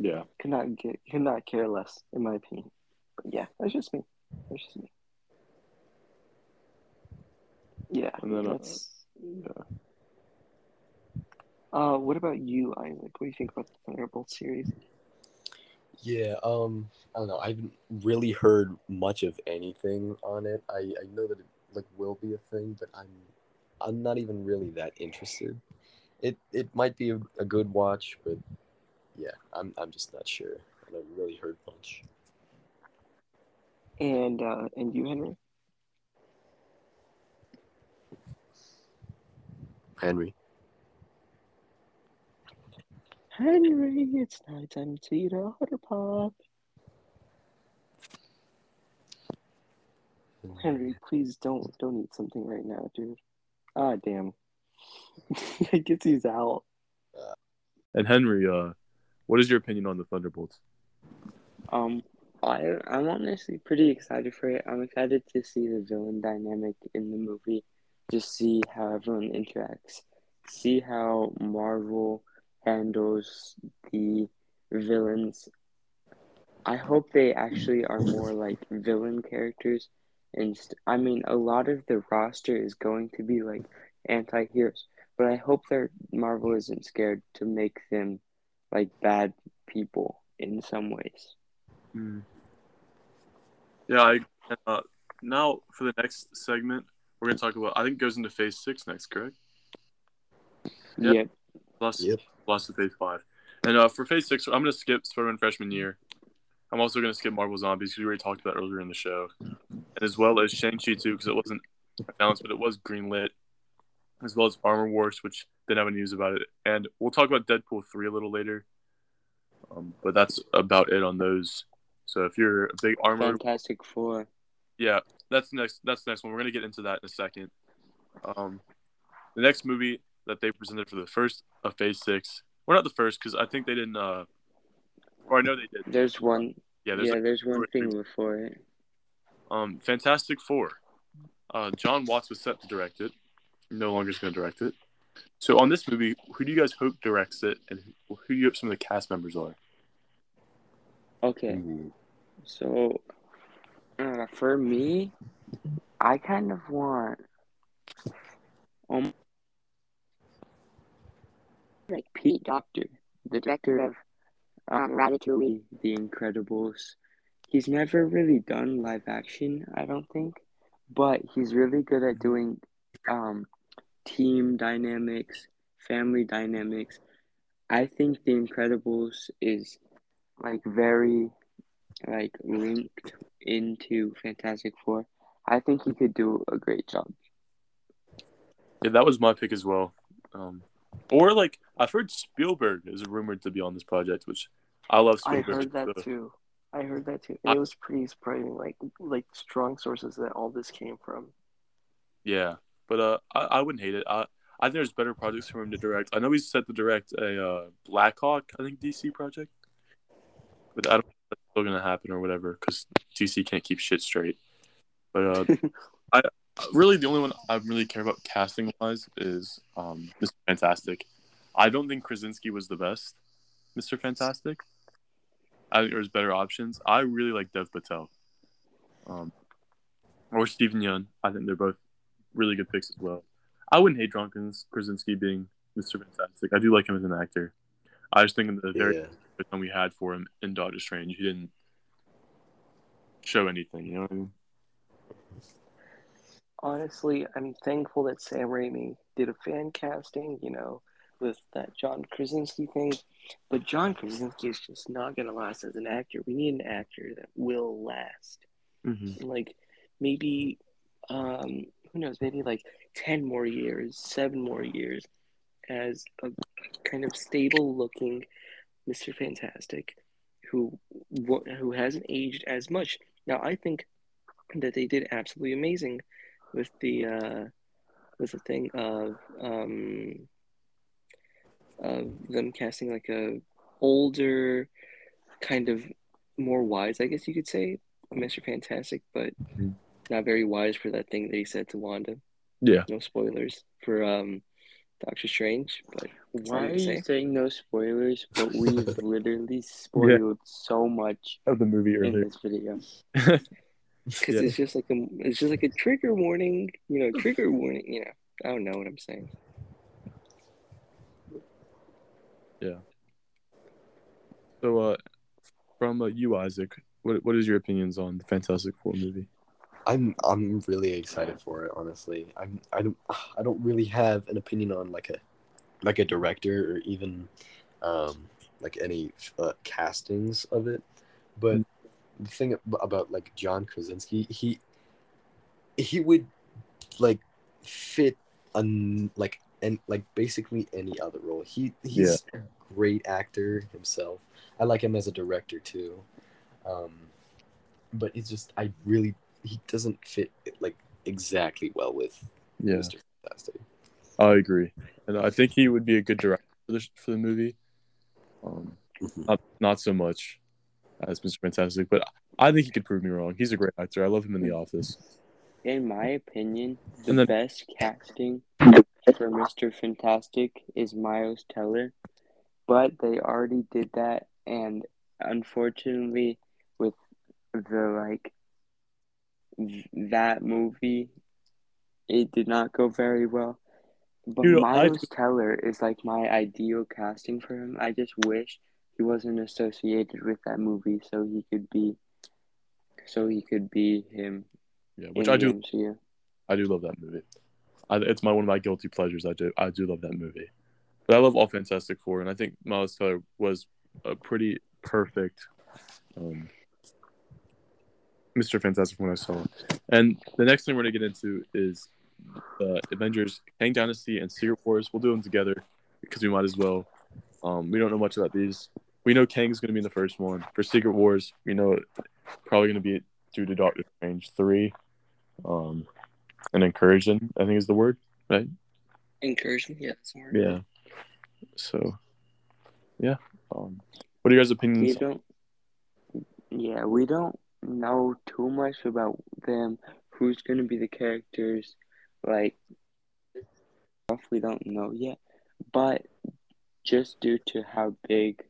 Yeah, Cannot get cannot care less, in my opinion. But yeah, that's just me. That's just me. Yeah, And then, uh, that's. Yeah. Uh, what about you, Isaac? What do you think about the Thunderbolt series? yeah. Um, I don't know. I haven't really heard much of anything on it. I, I know that it like will be a thing, but I'm I'm not even really that interested. It it might be a, a good watch, but yeah, I'm I'm just not sure. I haven't really heard much. And uh, and you, Henry? Henry. Henry, it's night time to eat a Otter Pop. Henry, please don't don't eat something right now, dude. Ah, damn. *laughs* I guess he's out. And Henry, uh, what is your opinion on the Thunderbolts? Um, I I'm honestly pretty excited for it. I'm excited to see the villain dynamic in the movie, just see how everyone interacts, see how Marvel handles the villains. I hope they actually are more like villain characters, and st- I mean a lot of the roster is going to be like anti-heroes, but I hope that Marvel isn't scared to make them like bad people in some ways. Yeah, I uh, now for the next segment, we're gonna talk about. I think it goes into Phase Six next, correct? Yep. Yep. Plus, Yep. plus the Phase Five, and uh, for Phase Six, I'm gonna skip Spider-Man freshman year. I'm also gonna skip Marvel Zombies because we already talked about it earlier in the show, and as well as Shang-Chi too because it wasn't announced, but it was greenlit, as well as Armor Wars, which didn't have any news about it, and we'll talk about Deadpool three a little later. Um, but that's about it on those. So if you're a big armor Fantastic Four. yeah, that's the next. That's the next one. We're gonna get into that in a second. Um, the next movie that they presented for the first of Phase Six, or not the first, because I think they didn't. Uh, or I know they did. There's one. Yeah, there's yeah, like, there's one or three. thing before it. um Fantastic Four. Uh, Jon Watts was set to direct it. No longer is going to direct it. So on this movie, who do you guys hope directs it, and who who do you hope some of the cast members are? Okay, Ooh. so uh, for me, I kind of want um like Pete Docter, the director of um, Ratatouille. The Incredibles. He's never really done live action, I don't think, but he's really good at doing um, team dynamics, family dynamics. I think The Incredibles is like very like linked into Fantastic Four. I think he could do a great job. Yeah, that was my pick as well. Um, or like I've heard Spielberg is rumored to be on this project, which I love Spielberg. I heard that so- too. I heard that too. I- It was pretty surprising, like like strong sources that all this came from. Yeah, but uh, I, I wouldn't hate it. I I think there's better projects for him to direct. I know he's set to direct a uh, Blackhawk, I think DC project, but I don't know if that's still gonna happen or whatever because DC can't keep shit straight. But uh, *laughs* I really the only one I really care about casting wise is um, Mr. Fantastic. I don't think Krasinski was the best Mr. Fantastic. I think there's better options. I really like Dev Patel, um, or Steven Yeun. I think they're both really good picks as well. I wouldn't hate Kras- Krasinski being Mr. Fantastic. I do like him as an actor. I just think in the very Yeah. Time we had for him in Doctor Strange, he didn't show anything. You know what I mean? Honestly, I'm thankful that Sam Raimi did a fan casting, you know, with that John Krasinski thing. But John Krasinski is just not gonna last as an actor. We need an actor that will last. Mm-hmm. Like maybe um who knows, maybe like ten more years, seven more years as a kind of stable looking Mr. Fantastic who who hasn't aged as much. Now I think that they did absolutely amazing with the uh with the thing of um of them casting like a older kind of more wise, I guess you could say, Mr. Fantastic, but Mhm. not very wise for that thing that he said to Wanda. Yeah. No spoilers for um Doctor Strange, but Why are gonna you saying no spoilers? But *laughs* we've literally spoiled so much Of the movie earlier. in this video. *laughs* Because Yeah. it's just like a it's just like a trigger warning, you know, trigger warning, you know. I don't know what I'm saying. Yeah. So, uh, from uh, you, Isaac, what what is your opinions on the Fantastic Four movie? I'm I'm really excited for it. Honestly, I'm I don't I don't really have an opinion on like a like a director or even um like any uh, castings of it, but the thing about like John Krasinski, he he would like fit an like and like basically any other role. He he's a great actor himself. I like him as a director too. Um, but it's just I really he doesn't fit like exactly well with Yeah, Mr. Fantastic. I agree, and I think he would be a good director for the for the movie. Um, Mhm. not not so much as Mr. Fantastic, but I think he could prove me wrong. He's a great actor. I love him in The Office. In my opinion, the And then- best casting for Mr. Fantastic is Miles Teller, but they already did that, and unfortunately, with the like th- that movie, it did not go very well. But Dude, I- Miles Teller is like my ideal casting for him. I just wish he wasn't associated with that movie, so he could be, so he could be him Yeah, which I do. MCU. I do love that movie. I, it's my one of my guilty pleasures. I do. I do love that movie. But I love all Fantastic Four, and I think Miles Teller was a pretty perfect um, Mr. Fantastic when I saw him. And the next thing we're gonna get into is the Avengers, Kang Dynasty, and Secret Wars. We'll do them together because we might as well. Um, we don't know much about these. We know Kang is gonna be in the first one. For Secret Wars, we know it probably gonna be due to Doctor Strange three. Um, an incursion, I think is the word, right? Incursion, yeah, that's. Yeah. So, yeah. Um, what are your guys' We opinions? don't. Yeah, we don't know too much about them. Who's gonna be the characters? Like, stuff we don't know yet. But just due to how big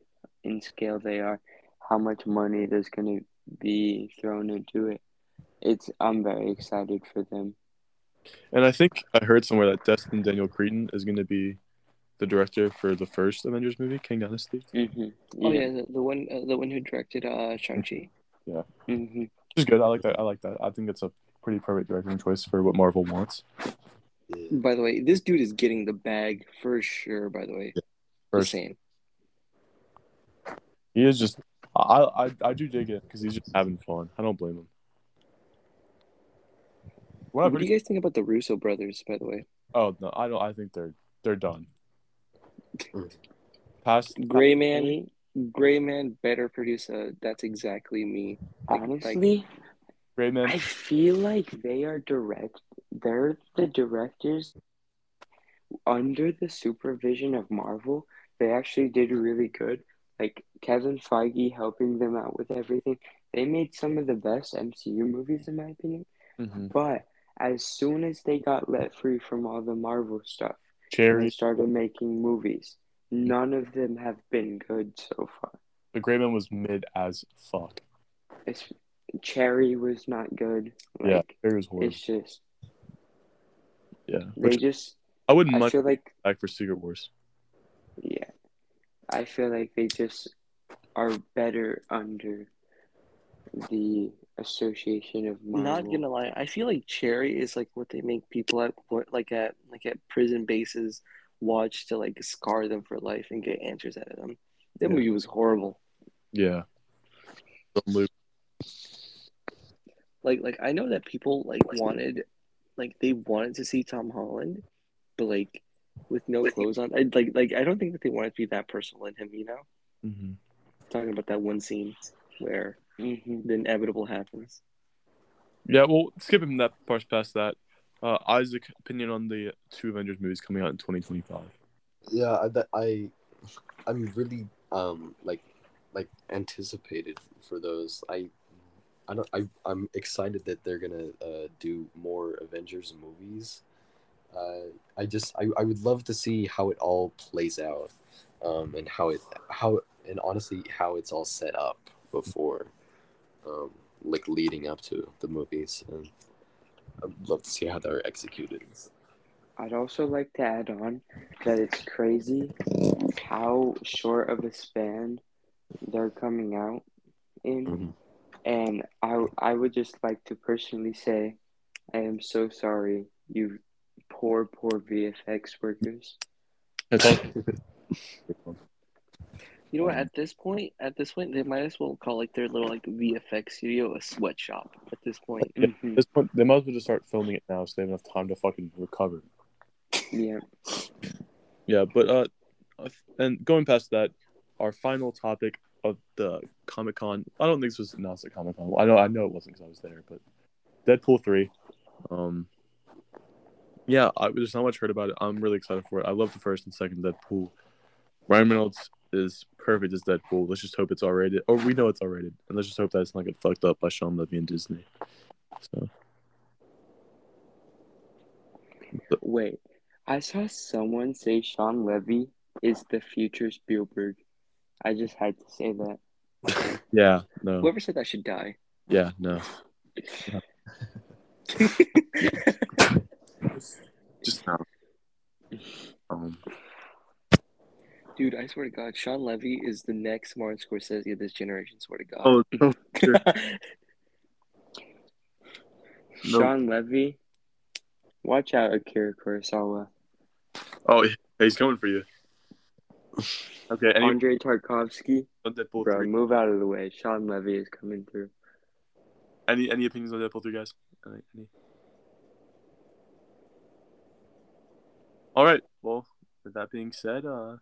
in scale they are, how much money there's gonna be thrown into it, it's I'm very excited for them. And I think I heard somewhere that Destin Daniel Cretton is going to be the director for the first Avengers movie, Kang Dynasty. Mm-hmm. Oh yeah, the, the one uh, the one who directed uh Shang Chi. Mm-hmm. Which is good. I like that. I like that. I think it's a pretty perfect directing choice for what Marvel wants. By the way, this dude is getting the bag for sure. By the way, just First, saying. he is just. I I I do dig it because he's just having fun. I don't blame him. What What do you guys think about the Russo brothers? By the way, Oh no, I don't. I think they're they're done. *laughs* Past Gray Man, Gray Man better produce a. That's exactly me. Like- like- Honestly, Great man. I feel like they are direct. They're the directors under the supervision of Marvel. They actually did really good. Like Kevin Feige helping them out with everything. They made some of the best MCU movies, in my opinion. hmm But as soon as they got let free from all the Marvel stuff, and they started making movies, none of them have been good so far. The Gray Man was mid as fuck. It's, Cherry was not good. yeah, Like Cherry was horrible. it's just Yeah, they which just. I wouldn't I much feel like back for Secret Wars. Yeah. I feel like they just are better under the association of Marvel. Not gonna lie, I feel like Cherry is like what they make people at what like at like at prison bases watch to like scar them for life and get answers out of them. That Yeah. movie was horrible. Yeah. The Luke. Like like I know that people like wanted like they wanted to see Tom Holland, but like with no clothes on. I, like like I don't think that they wanted to be that personal in him. You know, hmm talking about that one scene where hmm the inevitable happens. Yeah, well, skipping that part past that. Uh, Isaac, opinion on the two Avengers movies coming out in 2025. yeah I, i i'm really um like like anticipated for those i i don't i i'm excited that they're gonna uh do more avengers movies uh i just i, I would love to see how it all plays out um and how it how and honestly how it's all set up before um like leading up to the movies and i'd love to see how they're executed I'd also like to add on that it's crazy how short of a span they're coming out in. Mhm. And I, I would just like to personally say, I am so sorry, you poor, poor VFX workers. It's *laughs* all- You know what? At this point, at this point, they might as well call like their little like VFX studio a sweatshop. At this point, Yeah. Mhm. At this point, they might as well just start filming it now so they have enough time to fucking recover. Yeah. Yeah, but uh, uh, and going past that, our final topic of the Comic Con. I don't think this was announced at Comic Con. I know, I know it wasn't because I was there, but Deadpool three. Um, yeah, I, there's not much heard about it. I'm really excited for it. I love the first and second Deadpool. Ryan Reynolds is perfect as Deadpool. Let's just hope it's R-rated, or we know it's R-rated, and let's just hope that it's not get fucked up by Shawn Levy and Disney. So But, Wait, I saw someone say Shawn Levy is the future Spielberg. I just had to say that. *laughs* yeah, no, whoever said that should die. yeah, no. *laughs* Just no. Um, Dude, I swear to God, Shawn Levy is the next Martin Scorsese of this generation. Swear to God. oh, no, *laughs* sure. No. *laughs* Shawn Levy, watch out, Akira Kurosawa. oh, he's coming for you. *laughs* Okay, any Andre Tarkovsky, Deadpool bro, three? move out of the way. Sean Levy is coming through. Any any opinions on Deadpool three, guys? Any, any? All right. Well, with that being said, uh,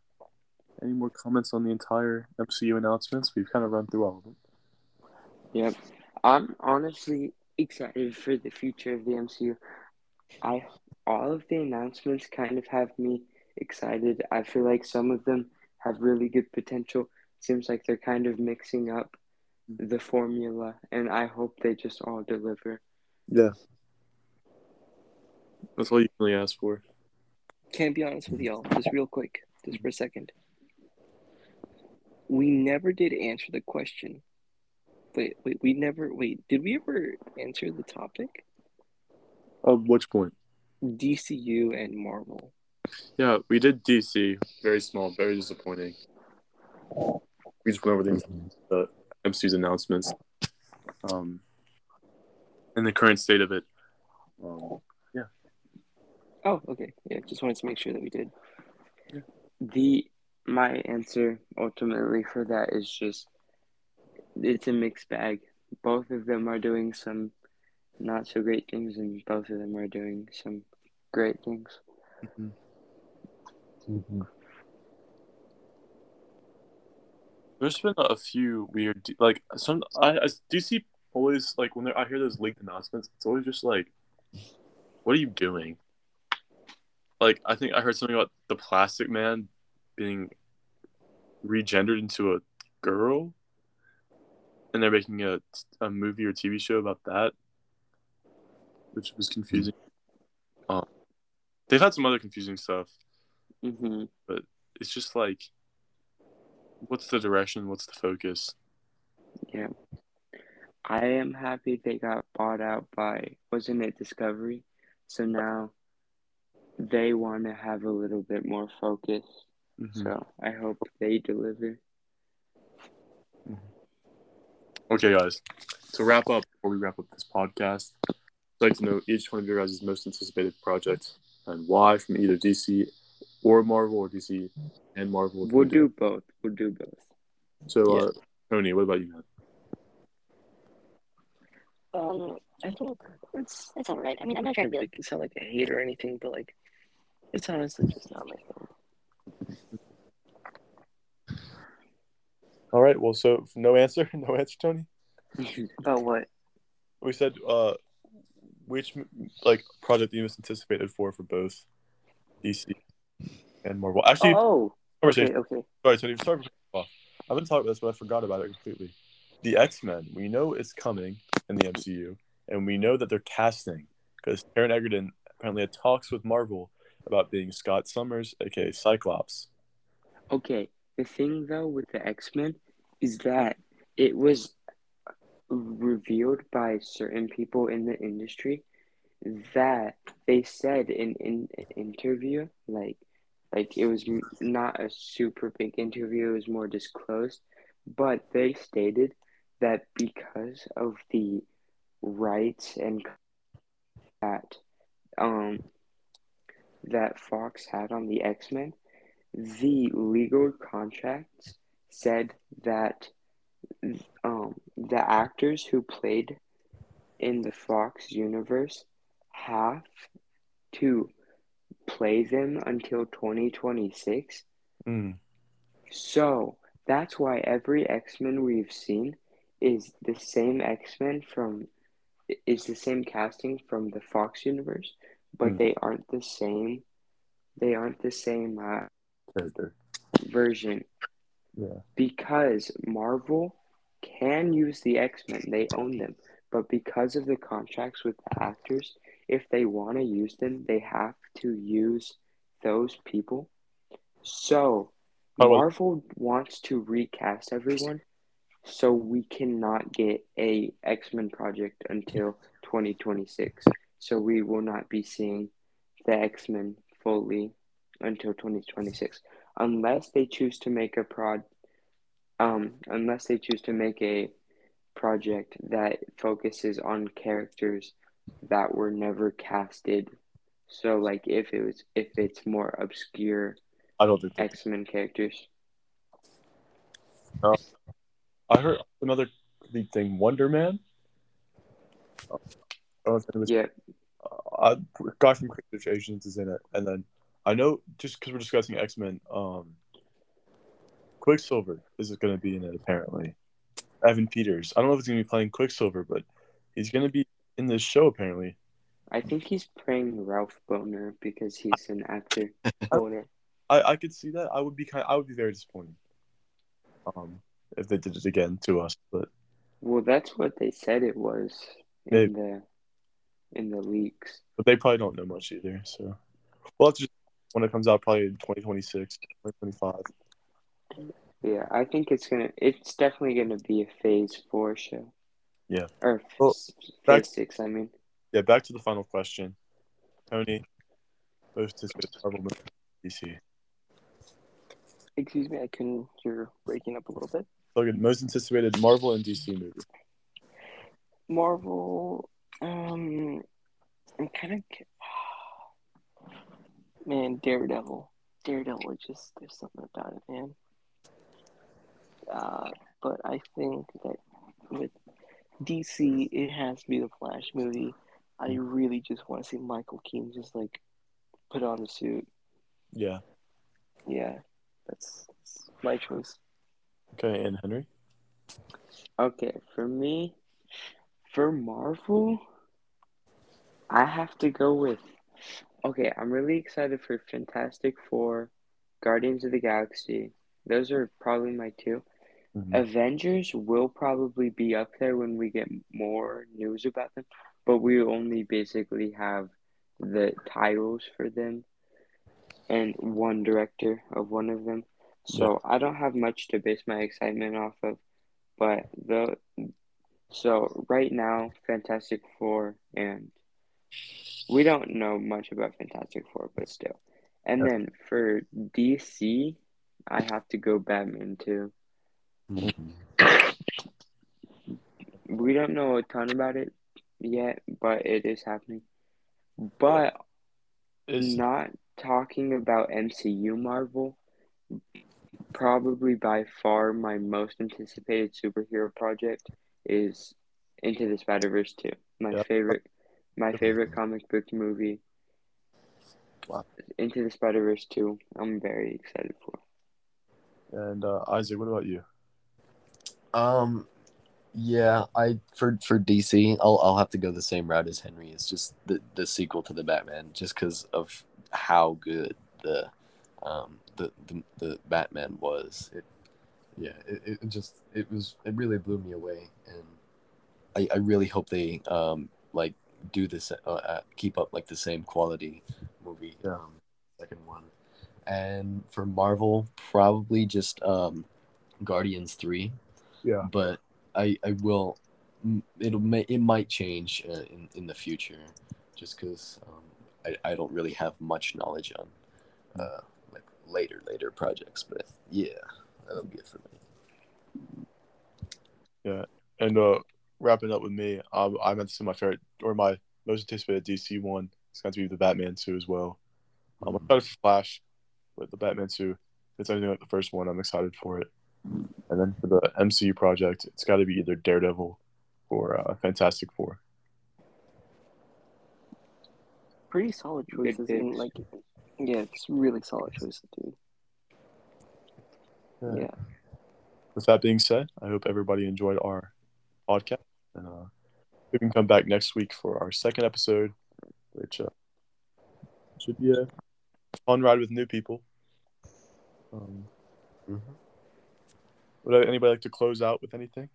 any more comments on the entire MCU announcements? We've kind of run through all of them. Yep. I'm honestly excited for the future of the MCU. I all of the announcements kind of have me excited. I feel like some of them have really good potential. Seems like they're kind of mixing up mm-hmm. the formula and I hope they just all deliver. Yeah. That's all you can really ask for. Can't be honest with y'all. Just real quick, just for a second. We never did answer the question. Wait, wait, we never. Wait, did we ever answer the topic? Of which point? DCU and Marvel. Yeah, we did DC. Very small, very disappointing. We just went over the, the MCU's announcements, um, and the current state of it. Um, Oh, okay. Yeah, just wanted to make sure that we did. Yeah. The my answer ultimately for that is just it's a mixed bag. Both of them are doing some not so great things, and both of them are doing some great things. Mm-hmm. Mm-hmm. there's been a few weird, like some. I, I see. always like when I hear those leaked announcements. It's always just like, what are you doing? Like I think I heard something about the Plastic Man being regendered into a girl, and they're making a a movie or TV show about that, which was confusing. Um, they've had some other confusing stuff. hmm but It's just like, what's the direction? What's the focus? Yeah. I am happy they got bought out by wasn't it Discovery? So now they want to have a little bit more focus. Mhm. So I hope they deliver. Okay, guys. To wrap up, before we wrap up this podcast, I'd like to know each one of your guys' most anticipated project and why from either DC or Marvel or DC and Marvel. We'll do both. We'll do both. So, uh, Tony, what about you, man? Um, I think it's it's all right. I mean, I'm not trying to be like like sound like a hate or anything, but like it's honestly just not my thing. All right. Well, so no answer, *laughs* no answer, Tony. About what? We said uh, which like project you most anticipated for for both DC and Marvel. Actually, Oh, okay, okay. Sorry, Tony. Sorry for off. I've been talking about this, but I forgot about it completely. The X Men. We know it's coming in the MCU, and we know that they're casting because Taron Egerton apparently had talks with Marvel about being Scott Summers, aka Cyclops. Okay, the thing though with the X Men is that it was revealed by certain people in the industry that they said in in an interview like like it was not a super big interview it was more disclosed but they stated that because of the rights and that um that Fox had on the X-Men the legal contracts said that um, the actors who played in the Fox universe have to play them until 2026. Mm. So that's why every X Men we've seen is the same X Men from is the same casting from the Fox universe, but Hmm. they aren't the same. They aren't the same uh, Character. version Yeah. because Marvel can use the X Men, they own them. But because of the contracts with the actors, if they want to use them, they have to use those people. So Oh, well- Marvel wants to recast everyone, so we cannot get a X Men project until 2026. So we will not be seeing the X Men fully until 2026, unless they choose to make a prod um, unless they choose to make a project that focuses on characters that were never casted. So, like, if it was, if it's more obscure I don't think. X Men characters. I heard another thing. Wonder Man. I don't know if it was Yeah, uh, guy from Crazy Asians is in it, and then I know just because we're discussing X Men, um, Quicksilver is going to be in it apparently. Evan Peters. I don't know if he's going to be playing Quicksilver, but he's going to be in this show apparently. I think he's playing Ralph Bohner because he's an actor. *laughs* Boner. I, I could see that. I would be kind. I would be very disappointed. Um, if they did it again to us, but Well, that's what they said it was in the in the leaks. but they probably don't know much either. So, well, that's just when it comes out, probably in 2026, 2025. Yeah, I think it's gonna. It's definitely gonna be a Phase Four show. Yeah. Or Well, s- back- Phase Six. I mean. Yeah, back to the final question. Tony, most anticipated Marvel movie. DC. Excuse me, I couldn't hear breaking up a little bit. Logan, most anticipated Marvel and DC movie. Marvel, um, I'm kind of, *sighs* man, Daredevil. Daredevil, just there's something about it, man. Uh, but I think that with DC, it has to be the Flash movie. I really just want to see Michael Keaton just like put on the suit. Yeah. Yeah, that's, that's my choice. Okay, and Henry. Okay, for me, for Marvel, I have to go with. Okay, I'm really excited for Fantastic Four, Guardians of the Galaxy. Those are probably my 2 Mhm. Avengers will probably be up there when we get more news about them, but we only basically have the titles for them and one director of one of them. So I don't have much to base my excitement off of, but the so right now Fantastic Four and we don't know much about Fantastic Four, but still. And then for DC, I have to go Batman too. Mhm. We don't know a ton about it yet, but it is happening. But Is not talking about MCU Marvel, probably by far my most anticipated superhero project is Into the Spider Verse 2. My Yeah. favorite my favorite comic book movie. Wow. Into the Spider Verse 2. I'm very excited for. and uh, Isaac, what about you? Um, yeah, I for for DC, I'll I'll have to go the same route as Henry. It's just the the sequel to the Batman, just because of how good the um the the, the Batman was. It yeah, it, it just it was it really blew me away, and I I really hope they um like do this uh, uh, keep up like the same quality movie um second one, and for Marvel probably just um Guardians three. Yeah. but I I will it'll may it might change uh, in in the future just because um, I I don't really have much knowledge on uh like later later projects but yeah that'll be it for me. Yeah, and uh, wrapping up with me, um, I meant to say my favorite or my most anticipated DC one. It's going to be the Batman two as well. Um, I'm excited for Flash, but the Batman two, if it's anything like the first one, I'm excited for it. And then for the MCU project, it's got to be either Daredevil or uh, Fantastic Four. Pretty solid choices, and like, yeah, it's really solid choices, dude. Yeah. Yeah. With that being said, I hope everybody enjoyed our podcast, and uh, we can come back next week for our second episode, which uh, should be a fun ride with new people. Um, Mhm. would anybody like to close out with anything?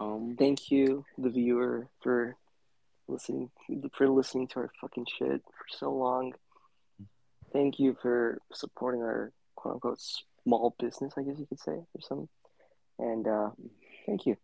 Um Thank you, the viewer, for listening for listening to our fucking shit for so long. Thank you for supporting our quote unquote small business, I guess you could say, or something. And uh, thank you.